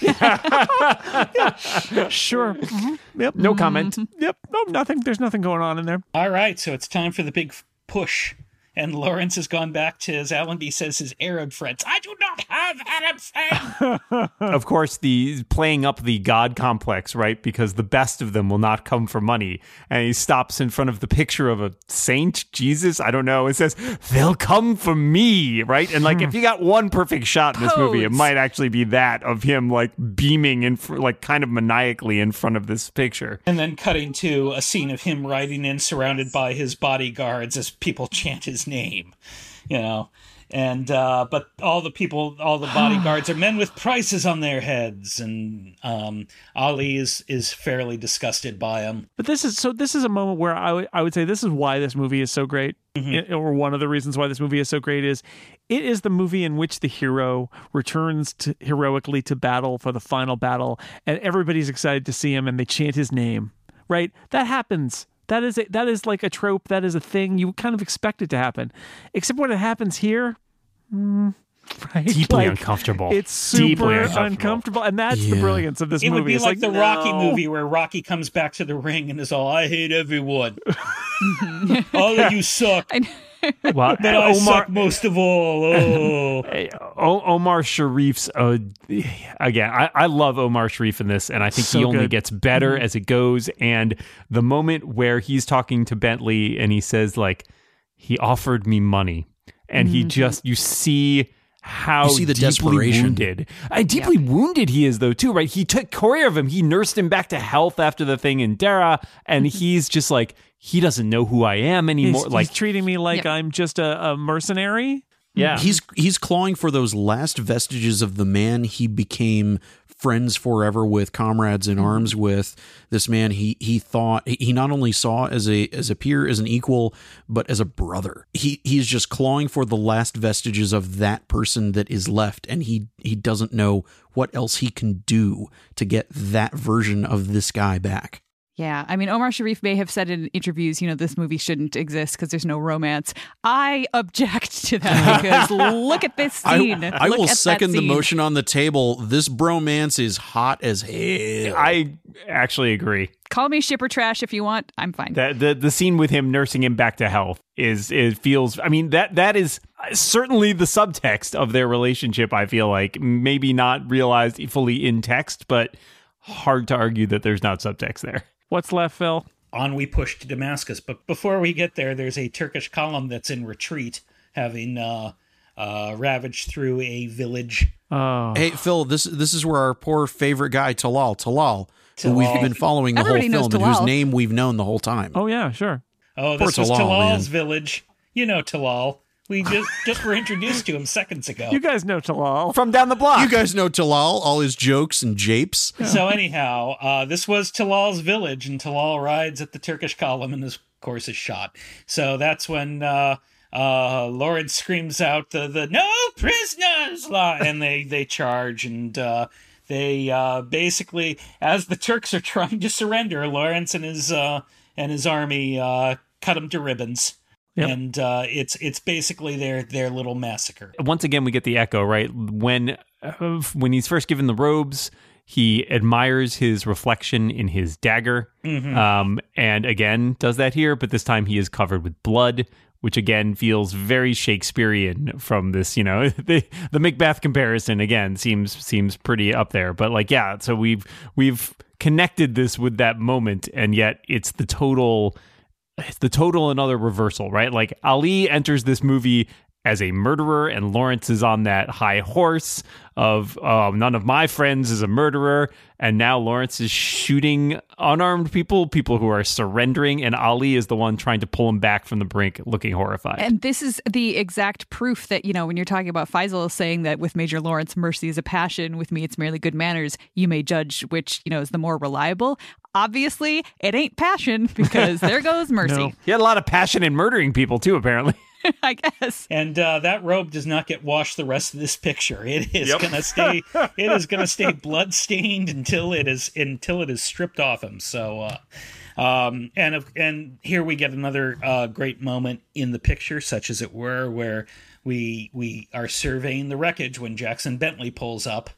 Yeah, Sure. Mhm. Yep. No comment. Yep. No, nothing. There's nothing going on in there. All right, so it's time for the big push. And Lawrence has gone back to, as Allenby says, his Arab friends. I do not have Arab friends. of course, the playing up the god complex, right? Because the best of them will not come for money. And he stops in front of the picture of a saint, Jesus, I don't know, and says, They'll come for me, right? And like, if you got one perfect shot in this movie, it might actually be that of him like beaming in, fr- like kind of maniacally in front of this picture. and then cutting to a scene of him riding in, surrounded by his bodyguards as people chant his name. You know, and uh, but all the people, all the bodyguards are men with prices on their heads, and um, Ali is is fairly disgusted by him. But this is so. This is a moment where I would- say this is why this movie is so great, I- or one of the reasons why this movie is so great is it is the movie in which the hero returns to heroically to battle for the final battle, and everybody's excited to see him, and they chant his name. Right? That happens. That is a, that is like a trope. That is a thing you kind of expect it to happen, except when it happens here. mm, right? Deeply Like, uncomfortable. It's super Deeply uncomfortable. uncomfortable. and that's the brilliance of this It movie. would be It's like, the Rocky movie where Rocky comes back to the ring and is all, "I hate everyone. all of you suck, I- Well, but I Omar, suck most of all." Oh. Omar Sharif's uh, again. I, I love Omar Sharif in this, and I think So he only good. gets better Mm-hmm. as it goes. And the moment where he's talking to Bentley and he says like, "He offered me money," and he just you see. How Mm-hmm. You see the deeply wounded, I deeply wounded he is though too, right? He took care of him. He nursed him back to health after the thing in Dara, and he's just like he doesn't know who I am anymore. He's, like he's treating me like Yep. I'm just a, a mercenary. yeah, mm-hmm. He's he's clawing for those last vestiges of the man he became friends forever with, comrades in mm-hmm. arms with. This man he he thought he not only saw as a as a peer, as an equal, but as a brother. He he's just clawing for the last vestiges of that person that is left, and he he doesn't know what else he can do to get that version of this guy back. Yeah, I mean, Omar Sharif may have said in interviews, you know, this movie shouldn't exist because there's no romance. I object to that because look at this scene. I, I Look will at second the motion on the table. This bromance is hot as hell. I actually agree. Call me shipper trash if you want. I'm fine. The, the the scene with him nursing him back to health is it feels I mean that that is certainly the subtext of their relationship I feel like maybe not realized fully in text but hard to argue that there's not subtext there. What's left, Phil? on we push to Damascus. But before we get there, there's a Turkish column that's in retreat, having uh, uh, ravaged through a village. Oh, Hey Phil, this this is where our poor favorite guy Talal Talal, who we've been following the Everybody whole film and whose name we've known the whole time. oh yeah, sure. Oh, Poor this was Talal, Talal's man. village. You know Talal, We just just were introduced to him seconds ago. You guys know Talal. From down the block. You guys know Talal, all his jokes and japes. So anyhow, uh, this was Talal's village, and Talal rides at the Turkish column, and of course is shot. So that's when uh, uh, Lawrence screams out the the "No prisoners!" line, and they they charge, and uh, they uh, basically, as the Turks are trying to surrender, Lawrence and his uh, and his army uh, cut them to ribbons. Yep. And uh, it's it's basically their their little massacre. once again we get the echo right when uh, when he's first given the robes he admires his reflection in his dagger um, and again does that here but this time he is covered with blood which again feels very shakespearean from this you know the the macbeth comparison again seems seems pretty up there but like yeah so we've we've connected this with that moment and yet it's the total the total another reversal, right? Like Ali enters this movie as a murderer, and Lawrence is on that high horse of oh, none of my friends is a murderer, and now Lawrence is shooting unarmed people, people who are surrendering, and Ali is the one trying to pull him back from the brink, looking horrified. And this is the exact proof that, you know, when you're talking about Faisal saying that with Major Lawrence, mercy is a passion, with me, it's merely good manners, you may judge which, you know, is the more reliable. Obviously, it ain't passion because there goes mercy, No. he had a lot of passion in murdering people too, apparently. I guess. And uh, that robe does not get washed the rest of this picture. It is gonna stay. it is gonna stay blood stained until it is until it is stripped off him. So, uh, um, and of- and here we get another uh, great moment in the picture, such as it were, where we we are surveying the wreckage when Jackson Bentley pulls up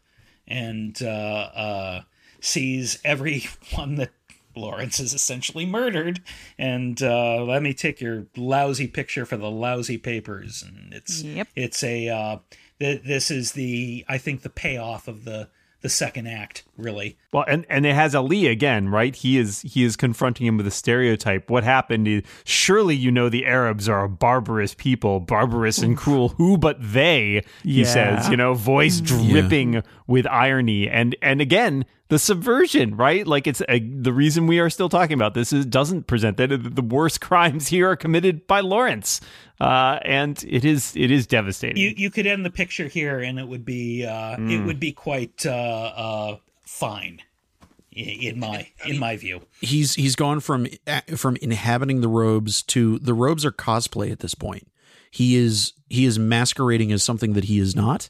and uh, uh, sees everyone that Lawrence is essentially murdered. And uh, let me take your lousy picture for the lousy papers. And it's Yep. it's a uh, th- this is the I think the payoff of the the second act really. Well, and and it has Ali again, right? He is he is confronting him with a stereotype. What happened is surely you know the Arabs are a barbarous people, barbarous and cruel. Who but they? He Yeah. says, you know, voice dripping with irony, and and again the subversion, right? Like it's a, the reason we are still talking about this is doesn't present that the worst crimes here are committed by Lawrence, uh, and it is it is devastating. You you could end the picture here and it would be uh, it would be quite uh, uh, fine in my in my view. he's he's gone from from inhabiting the robes to the robes are cosplay at this point. He is he is masquerading as something that he is not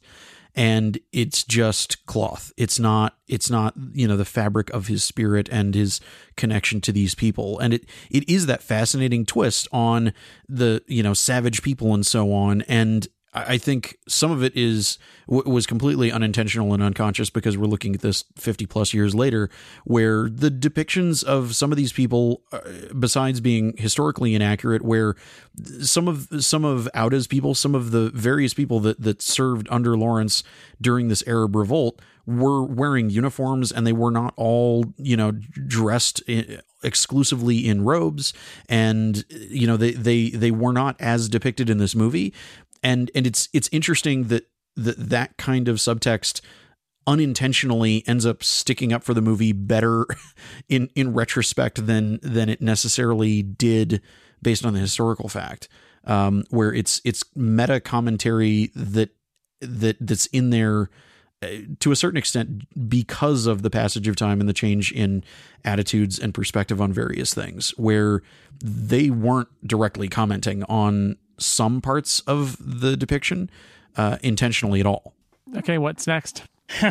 and it's just cloth. It's not it's not you know the fabric of his spirit and his connection to these people. And it it is that fascinating twist on the you know savage people and so on and I think some of it is was completely unintentional and unconscious because we're looking at this 50 plus years later where the depictions of some of these people uh, besides being historically inaccurate where some of some of Auda's people some of the various people that that served under Lawrence during this Arab revolt were wearing uniforms and they were not all you know dressed in, exclusively in robes. And you know they they they were not as depicted in this movie and and it's it's interesting that that that kind of subtext unintentionally ends up sticking up for the movie better in in retrospect than than it necessarily did based on the historical fact um where it's it's meta commentary that that that's in there uh, to a certain extent because of the passage of time and the change in attitudes and perspective on various things where they weren't directly commenting on some parts of the depiction uh, intentionally at all Okay, what's next?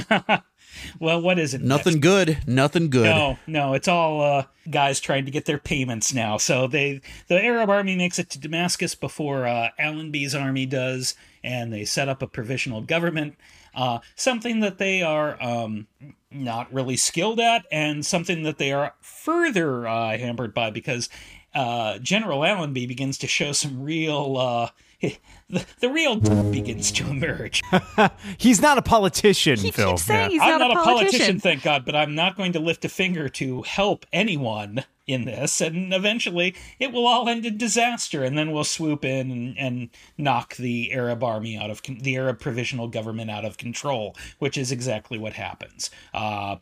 Well, what is it? nothing good nothing good No, no, it's all uh, guys trying to get their payments now. So they, the Arab army makes it to Damascus before uh, Allenby's army does, and they set up a provisional government. Uh, something that they are um, not really skilled at, and something that they are further uh, hampered by because uh, General Allenby begins to show some real. Uh, the, the real begins to emerge. He's not a politician, He Phil. keeps saying he's I'm not, not, a politician. thank God, but I'm not going to lift a finger to help anyone in this, and eventually it will all end in disaster, and then we'll swoop in and, and knock the Arab army out of con- the Arab provisional government out of control, which is exactly what happens. Uh,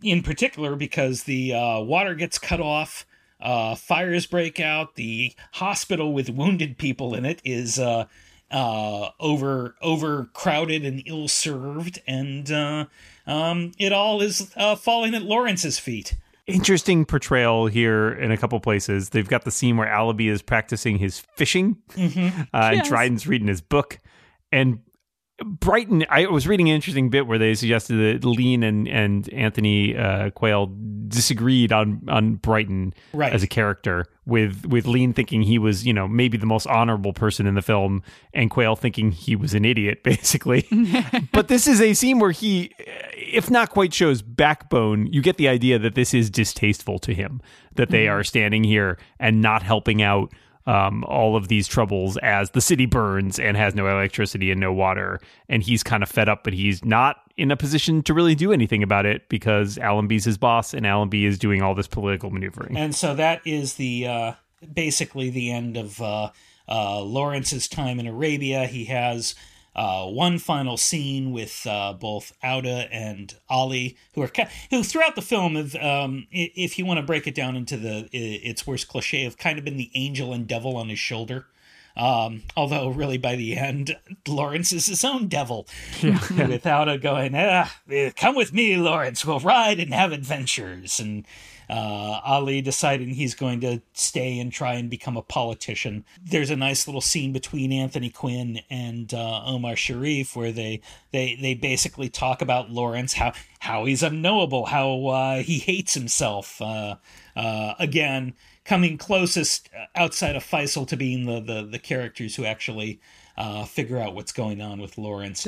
in particular, because the uh, water gets cut off. Uh, fires break out. The hospital with wounded people in it is uh, uh, over overcrowded and ill served, and uh, um, it all is uh, falling at Lawrence's feet. Interesting portrayal here in a couple places. They've got the scene where Allenby is practicing his fishing, Mm-hmm. uh, and Dryden's reading his book, and Brighton. I was reading an interesting bit where they suggested that Lean and and Anthony uh, Quayle disagreed on on Brighton Right. as a character, with with Lean thinking he was you know maybe the most honorable person in the film, and Quayle thinking he was an idiot, basically. but this is a scene where he, if not quite shows backbone, you get the idea that this is distasteful to him that they are standing here and not helping out um, all of these troubles as the city burns and has no electricity and no water. And he's kind of fed up, but he's not in a position to really do anything about it because Allenby's his boss and Allenby is doing all this political maneuvering. And so that is the uh, basically the end of uh, uh, Lawrence's time in Arabia. He has uh, one final scene with uh, both Auda and Ali, who are who throughout the film have, um, if you want to break it down into the its worst cliche, have kind of been the angel and devil on his shoulder. Um, although really by the end, Lawrence is his own devil, without a going, ah, eh, come with me, Lawrence, we'll ride and have adventures. And uh, Ali deciding he's going to stay and try and become a politician. There's a nice little scene between Anthony Quinn and uh, Omar Sharif where they, they they basically talk about Lawrence, how how he's unknowable, how uh, he hates himself. Uh, uh, again, coming closest outside of Faisal to being the the, the characters who actually uh, figure out what's going on with Lawrence.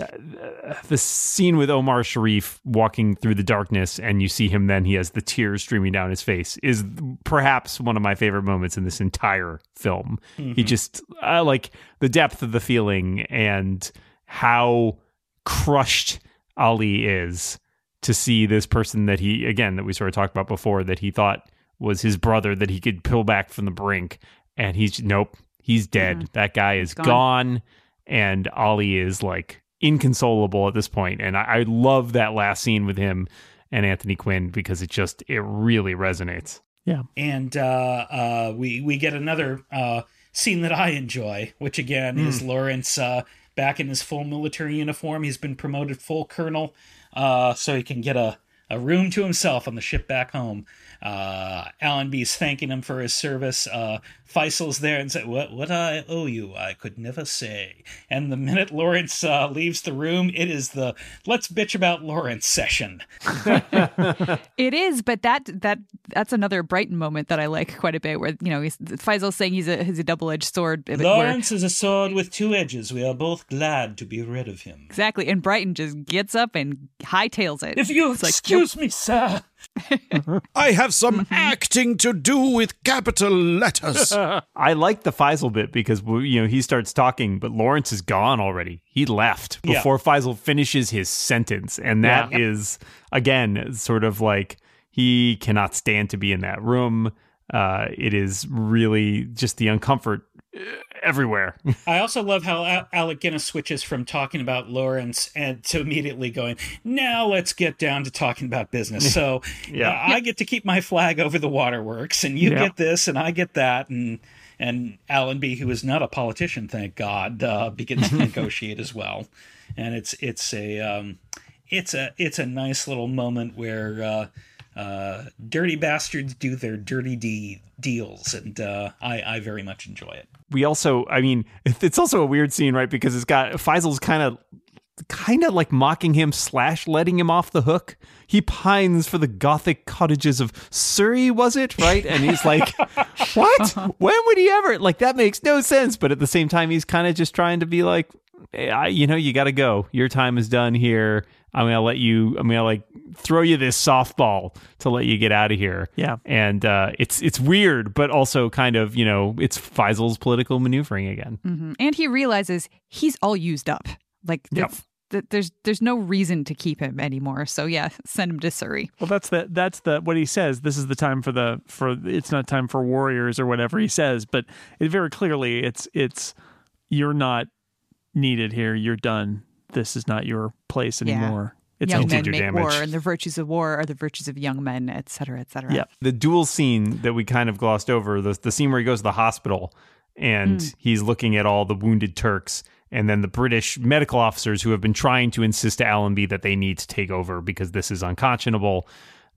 the scene with Omar Sharif walking through the darkness and you see him then he has the tears streaming down his face is perhaps one of my favorite moments in this entire film. He just I like the depth of the feeling and how crushed Ali is to see this person that he again that we sort of talked about before that he thought was his brother that he could pull back from the brink and he's nope he's dead that guy is gone. gone. and Ali is like inconsolable at this point. point and I, I love that last scene with him and Anthony Quinn because it just it really resonates Yeah. and uh, uh, we we get another uh, scene that I enjoy, which again is Lawrence uh, back in his full military uniform. He's been promoted full colonel, uh, so he can get a, a room to himself on the ship back home. Uh, Allenby's thanking him for his service. Uh, Faisal's there and said, "What what I owe you, I could never say." And the minute Lawrence uh, leaves the room, it is the "Let's bitch about Lawrence" session. It is, but that that that's another Brighton moment that I like quite a bit. Where you know he's, Faisal's saying he's a he's a double edged sword. Lawrence is a sword with two edges. We are both glad to be rid of him. exactly, and Brighton just gets up and hightails it. If you It's like, excuse me, sir. I have some acting to do with capital letters. I like the Faisal bit because you know he starts talking, but Lawrence is gone already. He left Yeah. before Faisal finishes his sentence, and that is again sort of like he cannot stand to be in that room. Uh, it is really just the uncomfort everywhere. I also love how Alec Guinness switches from talking about Lawrence and to immediately going, now let's get down to talking about business. So Yeah. uh, I get to keep my flag over the waterworks, and you Yeah. get this, and I get that, and and Allenby, who is not a politician, thank God, uh, begins to negotiate as well. And it's it's a um, it's a it's a nice little moment where. Uh, uh, dirty bastards do their dirty de- deals, and uh, I, I very much enjoy it. we also, I mean, it's also a weird scene, right? Because it's got Faisal's kind of, kind of like mocking him slash letting him off the hook. He pines for the gothic cottages of Surrey, was it right? And he's like, "What? When would he ever?" Like that makes no sense. But at the same time, he's kind of just trying to be like, "Hey, I, you know, you got to go. Your time is done here. I'm gonna let you. I'm gonna like throw you this softball to let you get out of here." Yeah. and uh, it's it's weird, but also kind of you know it's Faisal's political maneuvering again. Mhm. and he realizes he's all used up. Like Yep. it's- th- there's there's no reason to keep him anymore. So yeah, send him to Surrey. Well, that's the that's the what he says. This is the time for the for it's not time for warriors or whatever he says. But it very clearly it's it's you're not needed here. You're done. This is not your place Yeah. anymore. It's young you over. men make damage. war, and the virtues of war are the virtues of young men, et cetera, et cetera. Yeah. The dual scene that we kind of glossed over, the the scene where he goes to the hospital and hmm. he's looking at all the wounded Turks and then the British medical officers who have been trying to insist to Allenby that they need to take over because this is unconscionable.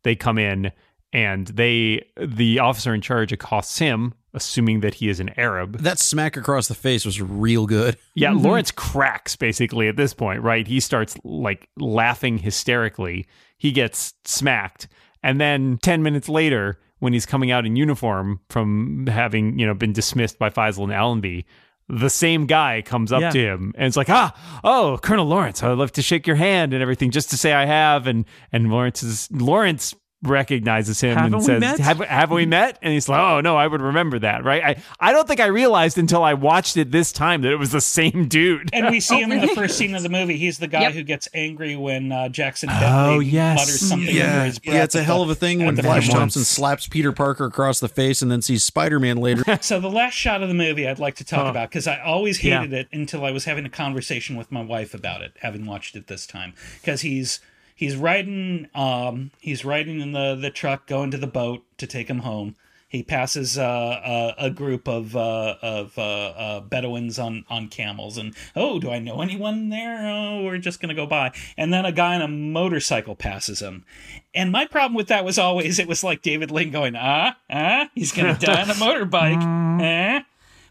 They come in and they the officer in charge accosts him, assuming that he is an Arab. That smack across the face was real good. Yeah, Lawrence cracks basically at this point, right? He starts like laughing hysterically. He gets smacked. And then 10 minutes later, when he's coming out in uniform from having, you know, been dismissed by Faisal and Allenby, the same guy comes up Yeah. to him and it's like, ah, oh, Colonel Lawrence, I'd love to shake your hand and everything just to say I have. And and Lawrence is Lawrence recognizes him Haven't and says, met? Have, have we met? And he's like, oh no, I would remember that, right? I, I don't think I realized until I watched it this time that it was the same dude. And we see Oh, him in the first scene of the movie. He's the guy Yep. who gets angry when uh, Jackson Oh, yes. mutters something under Yeah, his breath. yeah, it's a hell of a thing when the Flash very Thompson slaps Peter Parker across the face and then sees Spider-Man later. So the last shot of the movie I'd like to talk Huh. about because I always Yeah. hated it until I was having a conversation with my wife about it, having watched it this time. Because he's he's riding um he's riding in the the truck going to the boat to take him home. He passes uh, a, a group of uh, of uh, uh, Bedouins on, on camels, and oh, do I know anyone there? Oh, we're just gonna go by. And then a guy on a motorcycle passes him, and my problem with that was always it was like David Lean going, ah, ah, he's gonna die on a motorbike, eh?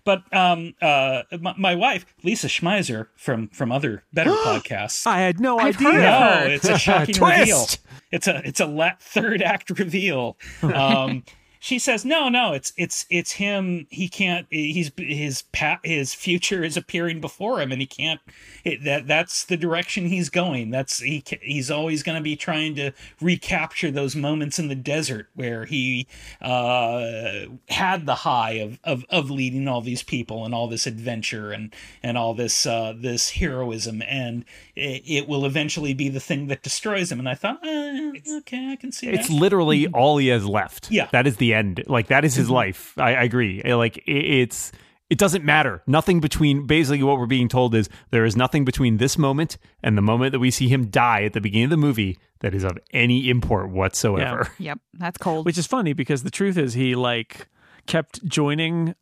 But um, uh, my, my wife Lisa Schmeiser from from other better podcasts. I had no I've idea. No, it's a shocking reveal. It's a it's a la- third act reveal. Um, she says, "No, no, it's it's it's him. He can't. He's his pat his future is appearing before him, and he can't. It, that that's the direction he's going. That's he. He's always going to be trying to recapture those moments in the desert where he uh, had the high of, of of leading all these people and all this adventure and and all this uh, this heroism, and it, it will eventually be the thing that destroys him. And I thought, eh, okay, I can see It's that. literally all he has left. Yeah. that is the end. Like that is his mm-hmm. life. I, I agree. Like it, it's it doesn't matter. Nothing between. Basically, what we're being told is there is nothing between this moment and the moment that we see him die at the beginning of the movie that is of any import whatsoever. Yep, that's cold. Which is funny because the truth is he like kept joining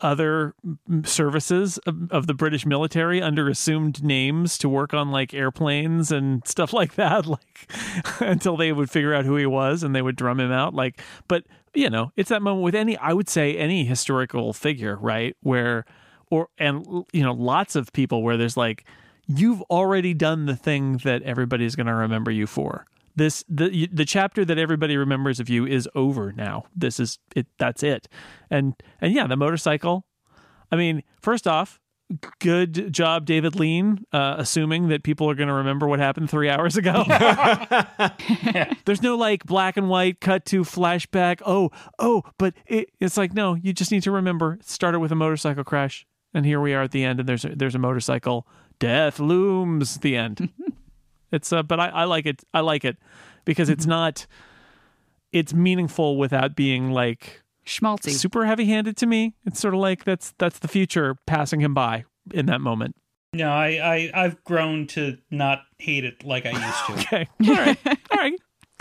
other services of, of the British military under assumed names to work on like airplanes and stuff like that like until they would figure out who he was and they would drum him out like but you know it's that moment with any I would say any historical figure right where or and you know lots of people where there's like you've already done the thing that everybody's going to remember you for this the the chapter that everybody remembers of you is over now. This is it that's it. And and yeah the motorcycle. I mean first off good job david lean uh, assuming that people are going to remember what happened three hours ago. There's no like black and white cut to flashback oh oh but it, it's like no you just need to remember it started with a motorcycle crash and here we are at the end and there's a, there's a motorcycle. Death looms the end it's uh, but I, I like it. I like it because it's not. It's meaningful without being like Schmaltzy. super heavy-handed to me. It's sort of like that's that's the future passing him by in that moment. no, I, I I've grown to not hate it like I used to. Okay, all right, all right,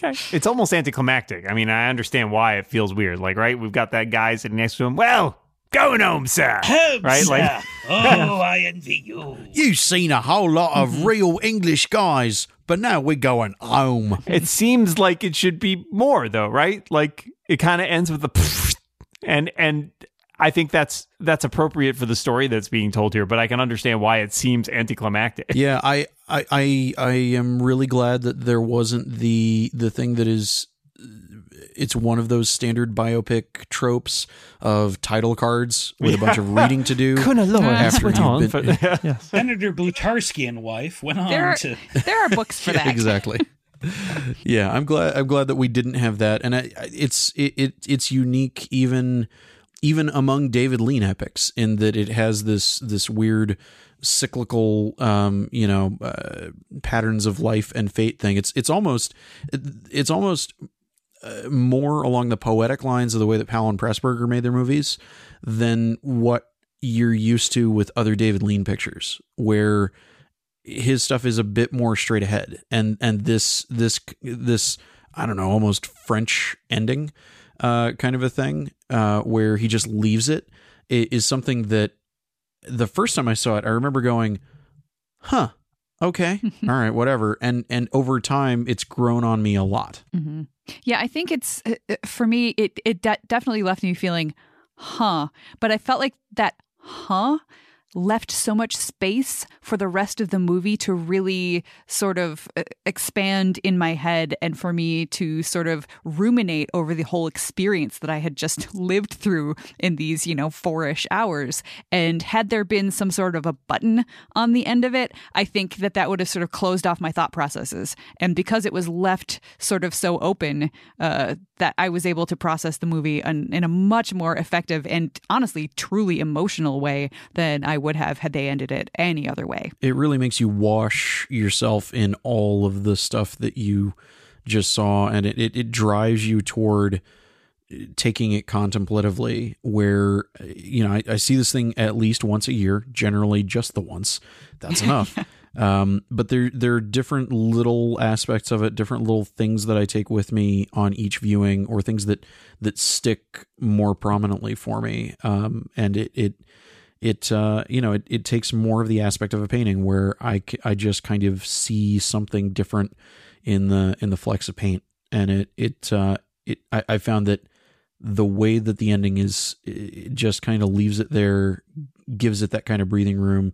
okay. It's almost anticlimactic. I mean, I understand why it feels weird. Like, right, we've got that guy sitting next to him. Well, going home, sir. Home, Right, sir. like- oh, I envy you. You've seen a whole lot of mm-hmm. real English guys, but now we're going home. It seems like it should be more, though, right? Like it kind of ends with the and and I think that's that's appropriate for the story that's being told here. But I can understand why it seems anticlimactic. Yeah, I, I, I, I am really glad that there wasn't the the thing that is. It's one of those standard biopic tropes of title cards with a bunch of reading to do. Colonel Lawrence After went you've on been- for- Yes. Senator Blutarski and wife went on there, are, to. there are books for that. exactly. yeah, I'm glad. I'm glad that we didn't have that, and I, I- it's it, it it's unique even even among David Lean epics in that it has this this weird cyclical um you know uh, patterns of life and fate thing it's it's almost it's almost uh, more along the poetic lines of the way that Powell and Pressburger made their movies than what you're used to with other David Lean pictures where his stuff is a bit more straight ahead and and this this this i don't know almost french ending uh kind of a thing uh where he just leaves it i- something that the first time I saw it, I remember going, "Huh, okay, all right, whatever." And and over time, it's grown on me a lot. hmm Yeah, I think it's uh, uh, for me. It it de- definitely left me feeling, huh. But I felt like that, huh, left so much space for the rest of the movie to really sort of uh, expand in my head and for me to sort of ruminate over the whole experience that I had just lived through in these, you know, four-ish hours. And had there been some sort of a button on the end of it, I think that that would have sort of closed off my thought processes. And because it was left sort of so open, uh, that I was able to process the movie in, in a much more effective and honestly, truly emotional way than I would have had they ended it any other way. It really makes you wash yourself in all of the stuff that you just saw, and it it, it drives you toward taking it contemplatively where you know I, I see this thing at least once a year generally just the once. That's enough. Um, but there there are different little aspects of it different little things that i take with me on each viewing or things that that stick more prominently for me. Um, and it it it uh, you know it, it takes more of the aspect of a painting where I, I just kind of see something different in the in the flecks of paint and it it uh, it I, I found that the way that the ending is it just kind of leaves it there gives it that kind of breathing room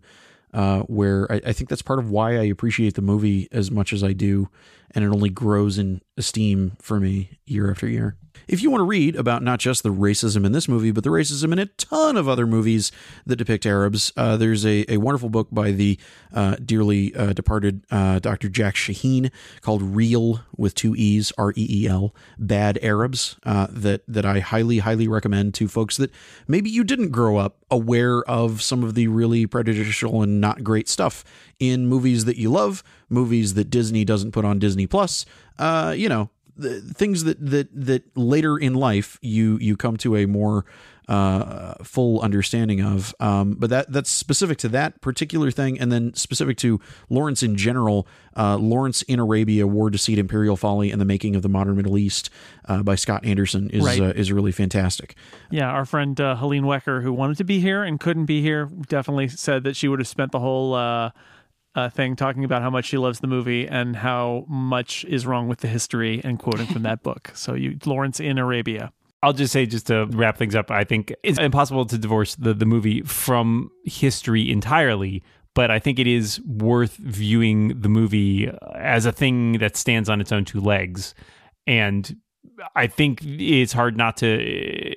uh, where I, I think that's part of why I appreciate the movie as much as I do, and it only grows in esteem for me year after year. If you want to read about not just the racism in this movie, but the racism in a ton of other movies that depict Arabs, uh, there's a, a wonderful book by the uh, dearly uh, departed uh, Dr. Jack Shaheen called Reel with two E's, R E E L, Bad Arabs, uh, that, that I highly, highly recommend to folks that maybe you didn't grow up aware of some of the really prejudicial and not great stuff in movies that you love, movies that Disney doesn't put on Disney Plus. Uh, you know, things that that that later in life you you come to a more uh, full understanding of. Um, but that that's specific to that particular thing, and then specific to Lawrence in general. Uh, Lawrence in Arabia, War, Deceit, Imperial Folly, and the Making of the Modern Middle East uh, by Scott Anderson is Right. uh, is really fantastic. Yeah, our friend uh, Helene Wecker, who wanted to be here and couldn't be here, definitely said that she would have spent the whole uh, uh, thing talking about how much she loves the movie and how much is wrong with the history and quoting from that book. So, you, Lawrence in Arabia. I'll just say, just to wrap things up, I think it's impossible to divorce the, the movie from history entirely, but I think it is worth viewing the movie as a thing that stands on its own two legs. And I think it's hard not to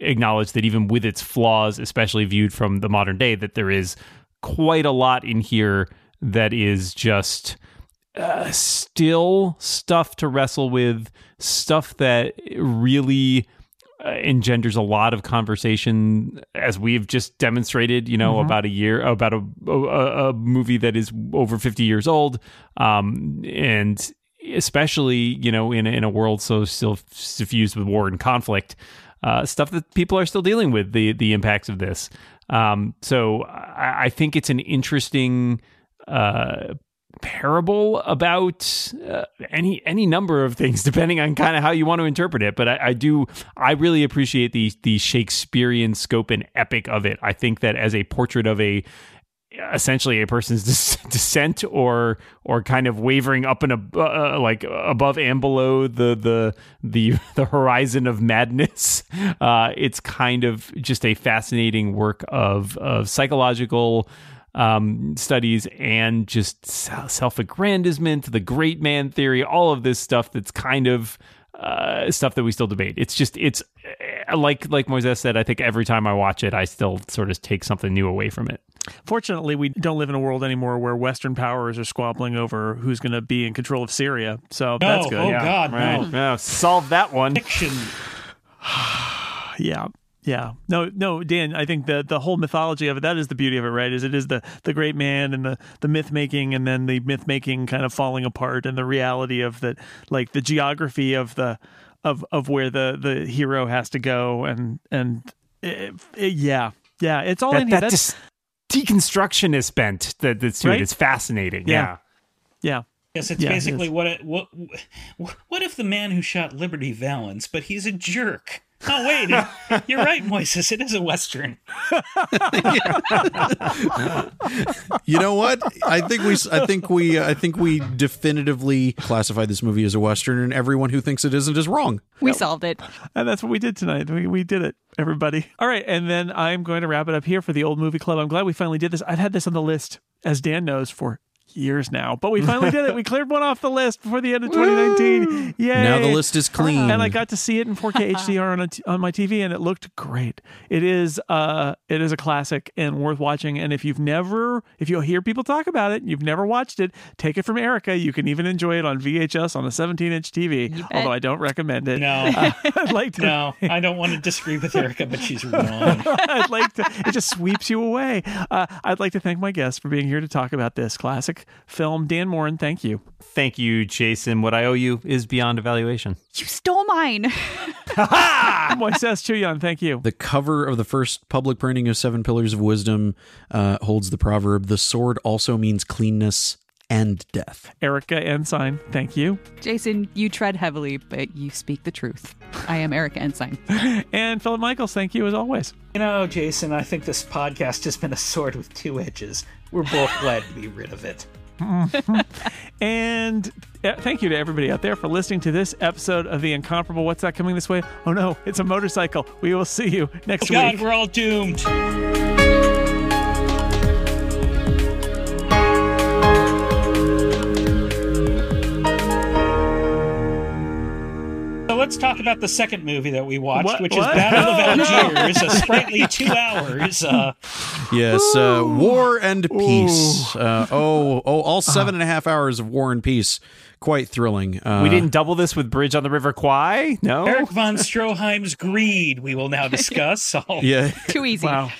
acknowledge that even with its flaws, especially viewed from the modern day, that there is quite a lot in here that is just uh, still stuff to wrestle with, stuff that really uh, engenders a lot of conversation, as we've just demonstrated. You know, about a year, about a, a a movie that is over fifty years old, um, and especially you know in a, in a world so still suffused with war and conflict. Uh, stuff that people are still dealing with the the impacts of this. Um, so I, I think it's an interesting uh, parable about uh, any any number of things, depending on kind of how you want to interpret it. But I, I do I really appreciate the the Shakespearean scope and epic of it. I think that as a portrait of a essentially a person's des- descent or or kind of wavering up and ab- uh, like above and below the the the the horizon of madness uh it's kind of just a fascinating work of of psychological um, studies and just self aggrandizement, the great man theory, all of this stuff that's kind of uh, stuff that we still debate. It's just it's uh, like like Moisés said. I think every time I watch it, I still sort of take something new away from it. Fortunately, we don't live in a world anymore where Western powers are squabbling over who's going to be in control of Syria. So that's good. oh yeah. God, Right? no. Yeah, solve that one. Fiction. Yeah. Yeah. No, no, Dan, I think the the whole mythology of it, that is the beauty of it, right? Is it is the the great man and the the myth making and then the myth making kind of falling apart and the reality of that like the geography of the of of where the the hero has to go and and it, it- yeah. Yeah, it's all That, in here. that That's, just deconstruction is spent. That that's to Right? it. It's fascinating. Yeah. Yeah. yeah. Yes, it's Yeah, basically is. what, it, what what what if the man who shot Liberty Valance, but he's a jerk. Oh wait, you're right, Moisés. It is a western. You know what? I think we I think we I think we definitively classified this movie as a western, and everyone who thinks it isn't is wrong. We solved it. And that's what we did tonight. We, we did it, everybody. All right. And then I'm going to wrap it up here for the Old Movie Club. I'm glad we finally did this. I've had this on the list, as Dan knows, for years now, but we finally did it. We cleared one off the list before the end of 2019. Yay. Now the list is clean. and I got to see it in 4K HDR on a t- on my TV, and it looked great. It is uh it is a classic and worth watching. And if you've never, if you hear people talk about it, you've never watched it, take it from Erika. You can even enjoy it on VHS on a 17 inch TV. Although I don't recommend it. No. Uh, I'd like to. No, I don't want to disagree with Erika, but she's wrong. I'd like to. It just sweeps you away. Uh, I'd like to thank my guests for being here to talk about this classic film. Dan Moren, thank you. Thank you, Jason. What I owe you is beyond evaluation. You stole mine. Moisés Chiullán, thank you. The cover of the first public printing of Seven Pillars of Wisdom uh, holds the proverb: "The sword also means cleanness and death." Erika Ensign, thank you. Jason, you tread heavily, but you speak the truth. I am Erika Ensign. And Philip Michaels, thank you as always. You know, Jason, I think this podcast has been a sword with two edges. We're both glad to be rid of it. And uh, thank you to everybody out there for listening to this episode of The Incomparable. What's that coming this way? Oh no, it's a motorcycle. We will see you next God, week. we're all doomed. Let's talk about the second movie that we watched, What- which what? is Battle of Algiers, a sprightly two hours. Uh, Yes, uh, War and Peace. Uh, oh, oh, all seven and a half hours of War and Peace. Quite thrilling. Uh, we didn't double this with Bridge on the River Kwai? No? Erich von Stroheim's Greed, we will now discuss. All Yeah, Too easy. Wow.